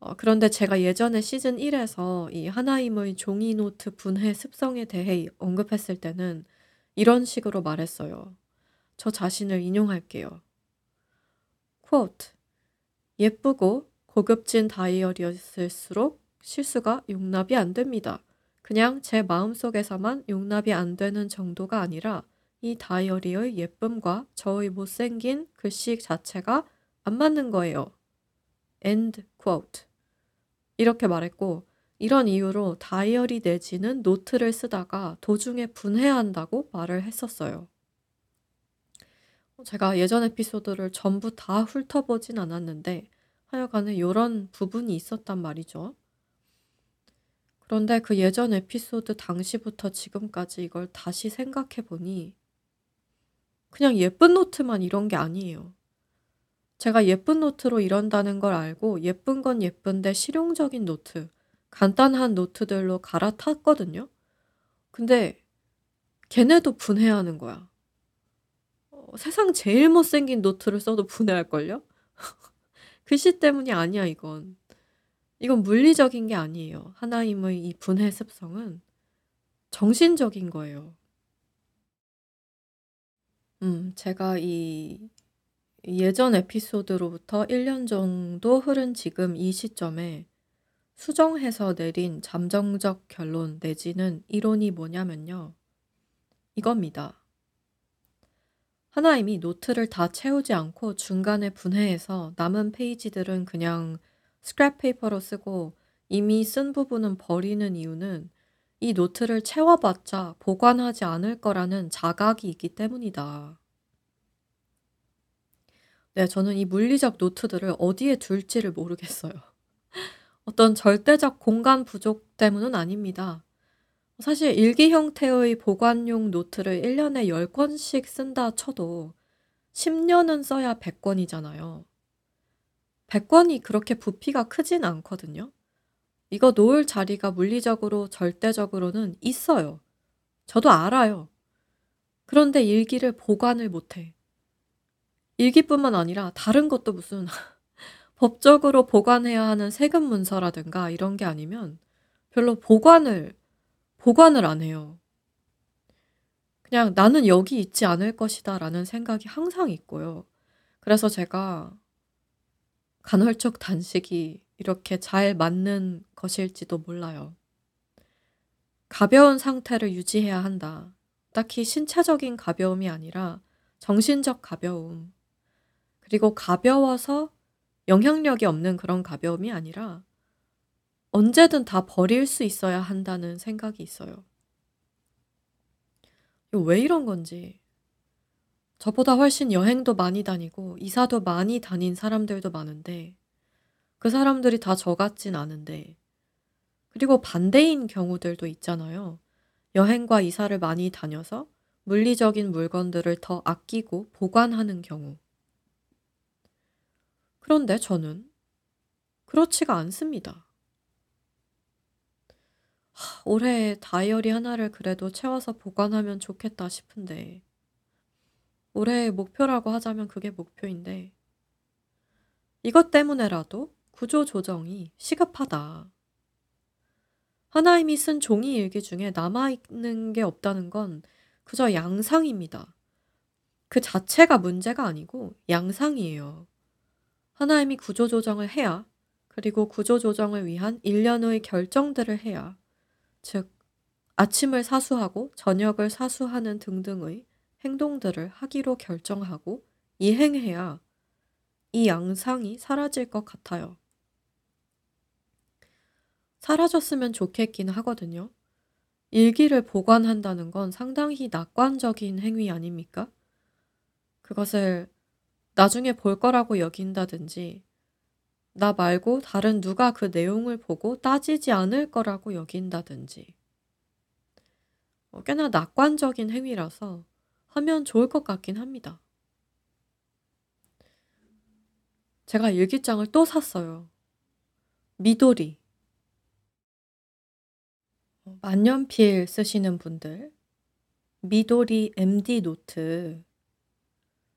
어, 그런데 제가 예전에 시즌 1에서 이 하나님의 종이 노트 분해 습성에 대해 언급했을 때는 이런 식으로 말했어요. 저 자신을 인용할게요. quote, 예쁘고 고급진 다이어리였을수록 실수가 용납이 안 됩니다. 그냥 제 마음속에서만 용납이 안 되는 정도가 아니라 이 다이어리의 예쁨과 저의 못생긴 글씨 자체가 안 맞는 거예요. end quote. 이렇게 말했고, 이런 이유로 다이어리 내지는 노트를 쓰다가 도중에 분해한다고 말을 했었어요. 제가 예전 에피소드를 전부 다 훑어보진 않았는데, 하여간에 이런 부분이 있었단 말이죠. 그런데 그 예전 에피소드 당시부터 지금까지 이걸 다시 생각해 보니, 그냥 예쁜 노트만 이런 게 아니에요. 제가 예쁜 노트로 이런다는 걸 알고 예쁜 건 예쁜데 실용적인 노트, 간단한 노트들로 갈아탔거든요. 근데 걔네도 분해하는 거야. 어, 세상 제일 못생긴 노트를 써도 분해할걸요? 글씨 때문이 아니야, 이건. 이건 물리적인 게 아니에요. 하나님의 이 분해 습성은 정신적인 거예요. 음, 제가 이 예전 에피소드로부터 1 년 정도 흐른 지금 이 시점에 수정해서 내린 잠정적 결론 내지는 이론이 뭐냐면요. 이겁니다. 하나님이 노트를 다 채우지 않고 중간에 분해해서 남은 페이지들은 그냥 scrap paper로 쓰고 이미 쓴 부분은 버리는 이유는 이 노트를 채워봤자 보관하지 않을 거라는 자각이 있기 때문이다. 네, 저는 이 물리적 노트들을 어디에 둘지를 모르겠어요. 어떤 절대적 공간 부족 때문은 아닙니다. 사실 일기 형태의 보관용 노트를 1년에 10권씩 쓴다 쳐도 10년은 써야 100권이잖아요. 100권이 그렇게 부피가 크진 않거든요. 이거 놓을 자리가 물리적으로 절대적으로는 있어요. 저도 알아요. 그런데 일기를 보관을 못해. 일기뿐만 아니라 다른 것도 무슨 법적으로 보관해야 하는 세금 문서라든가 이런 게 아니면 별로 보관을 보관을 안 해요. 그냥 '나는 여기 있지 않을 것이다.'라는 생각이 항상 있고요. 그래서 제가 간헐적 단식이 이렇게 잘 맞는 것일지도 몰라요. 가벼운 상태를 유지해야 한다. 딱히 신체적인 가벼움이 아니라 정신적 가벼움. 그리고 가벼워서 영향력이 없는 그런 가벼움이 아니라 언제든 다 버릴 수 있어야 한다는 생각이 있어요. 왜 이런 건지. 저보다 훨씬 여행도 많이 다니고 이사도 많이 다닌 사람들도 많은데 그 사람들이 다 저 같진 않은데 그리고 반대인 경우들도 있잖아요. 여행과 이사를 많이 다녀서 물리적인 물건들을 더 아끼고 보관하는 경우. 그런데 저는 그렇지가 않습니다. 하, 올해 다이어리 하나를 그래도 채워서 보관하면 좋겠다 싶은데, 올해의 목표라고 하자면 그게 목표인데, 이것 때문에라도 구조 조정이 시급하다. 하나님이 쓴 종이 일기 중에 남아있는 게 없다는 건 그저 양상입니다. 그 자체가 문제가 아니고 양상이에요. 하나님이 구조조정을 해야 그리고 구조조정을 위한 일련의 결정들을 해야, 즉, 아침을 사수하고 저녁을 사수하는 등등의 행동들을 하기로 결정하고 이행해야 이 양상이 사라질 것 같아요. 사라졌으면 좋겠긴 하거든요. 일기를 보관한다는 건 상당히 낙관적인 행위 아닙니까? 그것을 나중에 볼 거라고 여긴다든지, 나 말고 다른 누가 그 내용을 보고 따지지 않을 거라고 여긴다든지, 어, 꽤나 낙관적인 행위라서 하면 좋을 것 같긴 합니다. 제가 일기장을 또 샀어요. 미도리. 어, 만년필 쓰시는 분들, 미도리 MD 노트.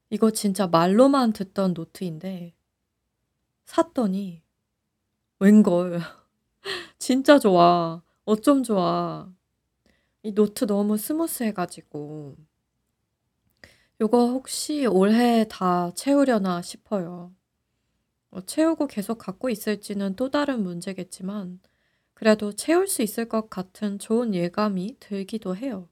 이거 진짜 말로만 듣던 노트인데, 샀더니, 웬걸. 진짜 좋아. 어쩜 좋아. 이 노트 너무 smooth해 가지고. 요거 혹시 올해 다 채우려나 싶어요. 어, 채우고 계속 갖고 있을지는 또 다른 문제겠지만, 그래도 채울 수 있을 것 같은 좋은 예감이 들기도 해요.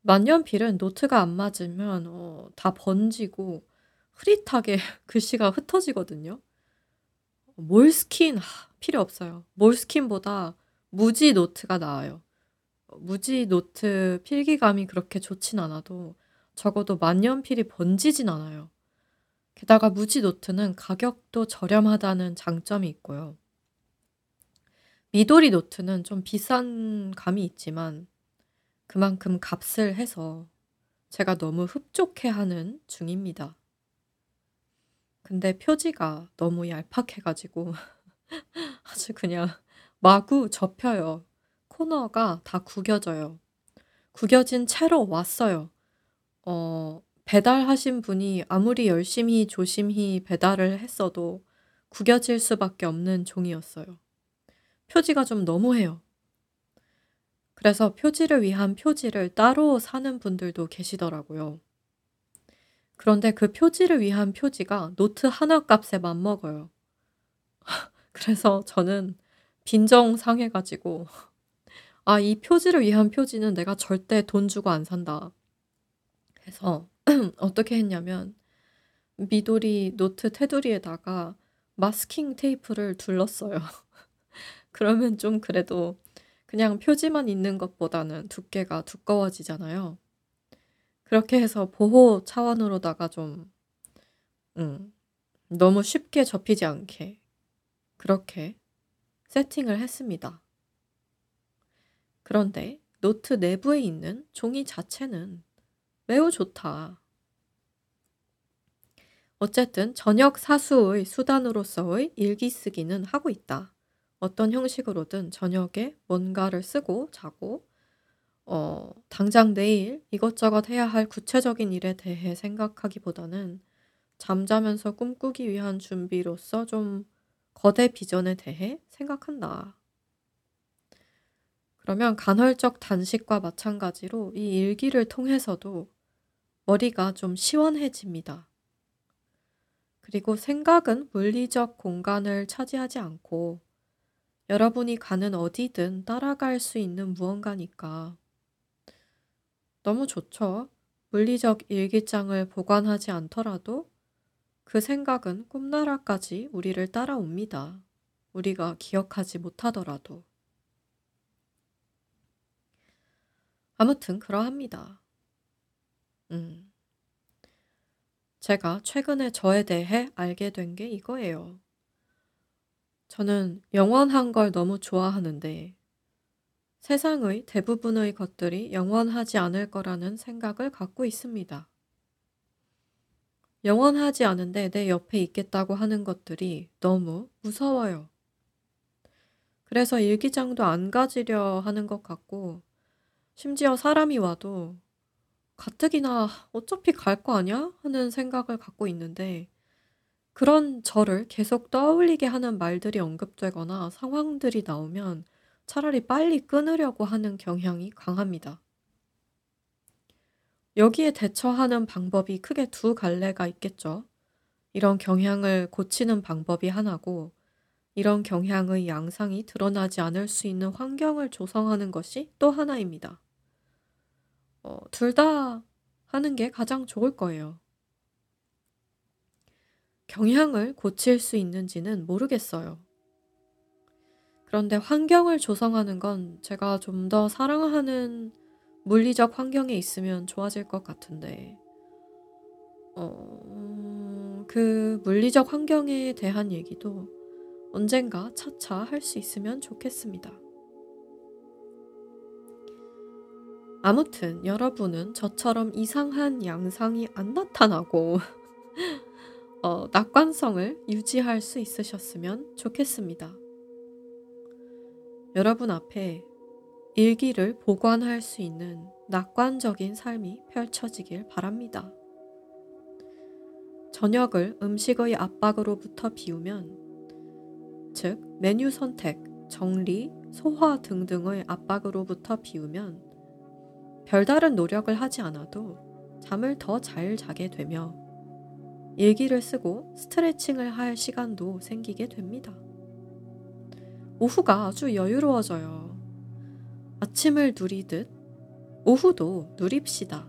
만년필은 노트가 안 맞으면 어, 다 번지고 흐릿하게 글씨가 흩어지거든요. 몰스킨 하, 필요 없어요. 몰스킨보다 무지 노트가 나아요. 무지 노트 필기감이 그렇게 좋진 않아도 적어도 만년필이 번지진 않아요. 게다가 무지 노트는 가격도 저렴하다는 장점이 있고요. 미도리 노트는 좀 비싼 감이 있지만 그만큼 값을 해서 제가 너무 흡족해하는 중입니다. 근데 표지가 너무 얄팍해가지고 아주 그냥 마구 접혀요. 코너가 다 구겨져요. 구겨진 채로 왔어요. 어, 배달하신 분이 아무리 열심히 조심히 배달을 했어도 구겨질 수밖에 없는 종이었어요. 표지가 좀 너무해요. 그래서 표지를 위한 표지를 따로 사는 분들도 계시더라고요. 그런데 그 표지를 위한 표지가 노트 하나 값에 맞먹어요. 그래서 저는 빈정 상해가지고 아, 이 표지를 위한 표지는 내가 절대 돈 주고 안 산다. 해서 어떻게 했냐면 미도리 노트 테두리에다가 마스킹 테이프를 둘렀어요. 그러면 좀 그래도 그냥 표지만 있는 것보다는 두께가 두꺼워지잖아요. 그렇게 해서 보호 차원으로다가 좀, 음, 너무 쉽게 접히지 않게 그렇게 세팅을 했습니다. 그런데 노트 내부에 있는 종이 자체는 매우 좋다. 어쨌든 저녁 사수의 수단으로서의 일기 쓰기는 하고 있다. 어떤 형식으로든 저녁에 뭔가를 쓰고 자고, 어, 당장 내일 이것저것 해야 할 구체적인 일에 대해 생각하기보다는 잠자면서 꿈꾸기 위한 준비로서 좀 거대 비전에 대해 생각한다. 그러면 간헐적 단식과 마찬가지로 이 일기를 통해서도 머리가 좀 시원해집니다. 그리고 생각은 물리적 공간을 차지하지 않고 여러분이 가는 어디든 따라갈 수 있는 무언가니까 너무 좋죠. 물리적 일기장을 보관하지 않더라도 그 생각은 꿈나라까지 우리를 따라옵니다. 우리가 기억하지 못하더라도. 아무튼 그러합니다. 음. 제가 최근에 저에 대해 알게 된 게 이거예요. 저는 영원한 걸 너무 좋아하는데 세상의 대부분의 것들이 영원하지 않을 거라는 생각을 갖고 있습니다. 영원하지 않은데 내 옆에 있겠다고 하는 것들이 너무 무서워요. 그래서 일기장도 안 가지려 하는 것 같고, 심지어 사람이 와도 가뜩이나 어차피 갈 거 아니야? 하는 생각을 갖고 있는데 그런 저를 계속 떠올리게 하는 말들이 언급되거나 상황들이 나오면 차라리 빨리 끊으려고 하는 경향이 강합니다. 여기에 대처하는 방법이 크게 두 갈래가 있겠죠. 이런 경향을 고치는 방법이 하나고, 이런 경향의 양상이 드러나지 않을 수 있는 환경을 조성하는 것이 또 하나입니다. 어, 둘 다 하는 게 가장 좋을 거예요. 경향을 고칠 수 있는지는 모르겠어요. 그런데 환경을 조성하는 건 제가 좀 더 사랑하는 물리적 환경에 있으면 좋아질 것 같은데, 어, 그 물리적 환경에 대한 얘기도 언젠가 차차 할 수 있으면 좋겠습니다. 아무튼 여러분은 저처럼 이상한 양상이 안 나타나고 어, 낙관성을 유지할 수 있으셨으면 좋겠습니다. 여러분 앞에 일기를 보관할 수 있는 낙관적인 삶이 펼쳐지길 바랍니다. 저녁을 음식의 압박으로부터 비우면, 즉, 메뉴 선택, 정리, 소화 등등의 압박으로부터 비우면, 별다른 노력을 하지 않아도 잠을 더 잘 자게 되며, 일기를 쓰고 스트레칭을 할 시간도 생기게 됩니다. 오후가 아주 여유로워져요. 아침을 누리듯 오후도 누립시다.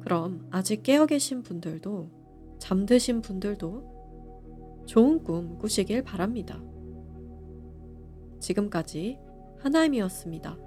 그럼 아직 깨어 계신 분들도 잠드신 분들도 좋은 꿈 꾸시길 바랍니다. 지금까지 하나임이었습니다.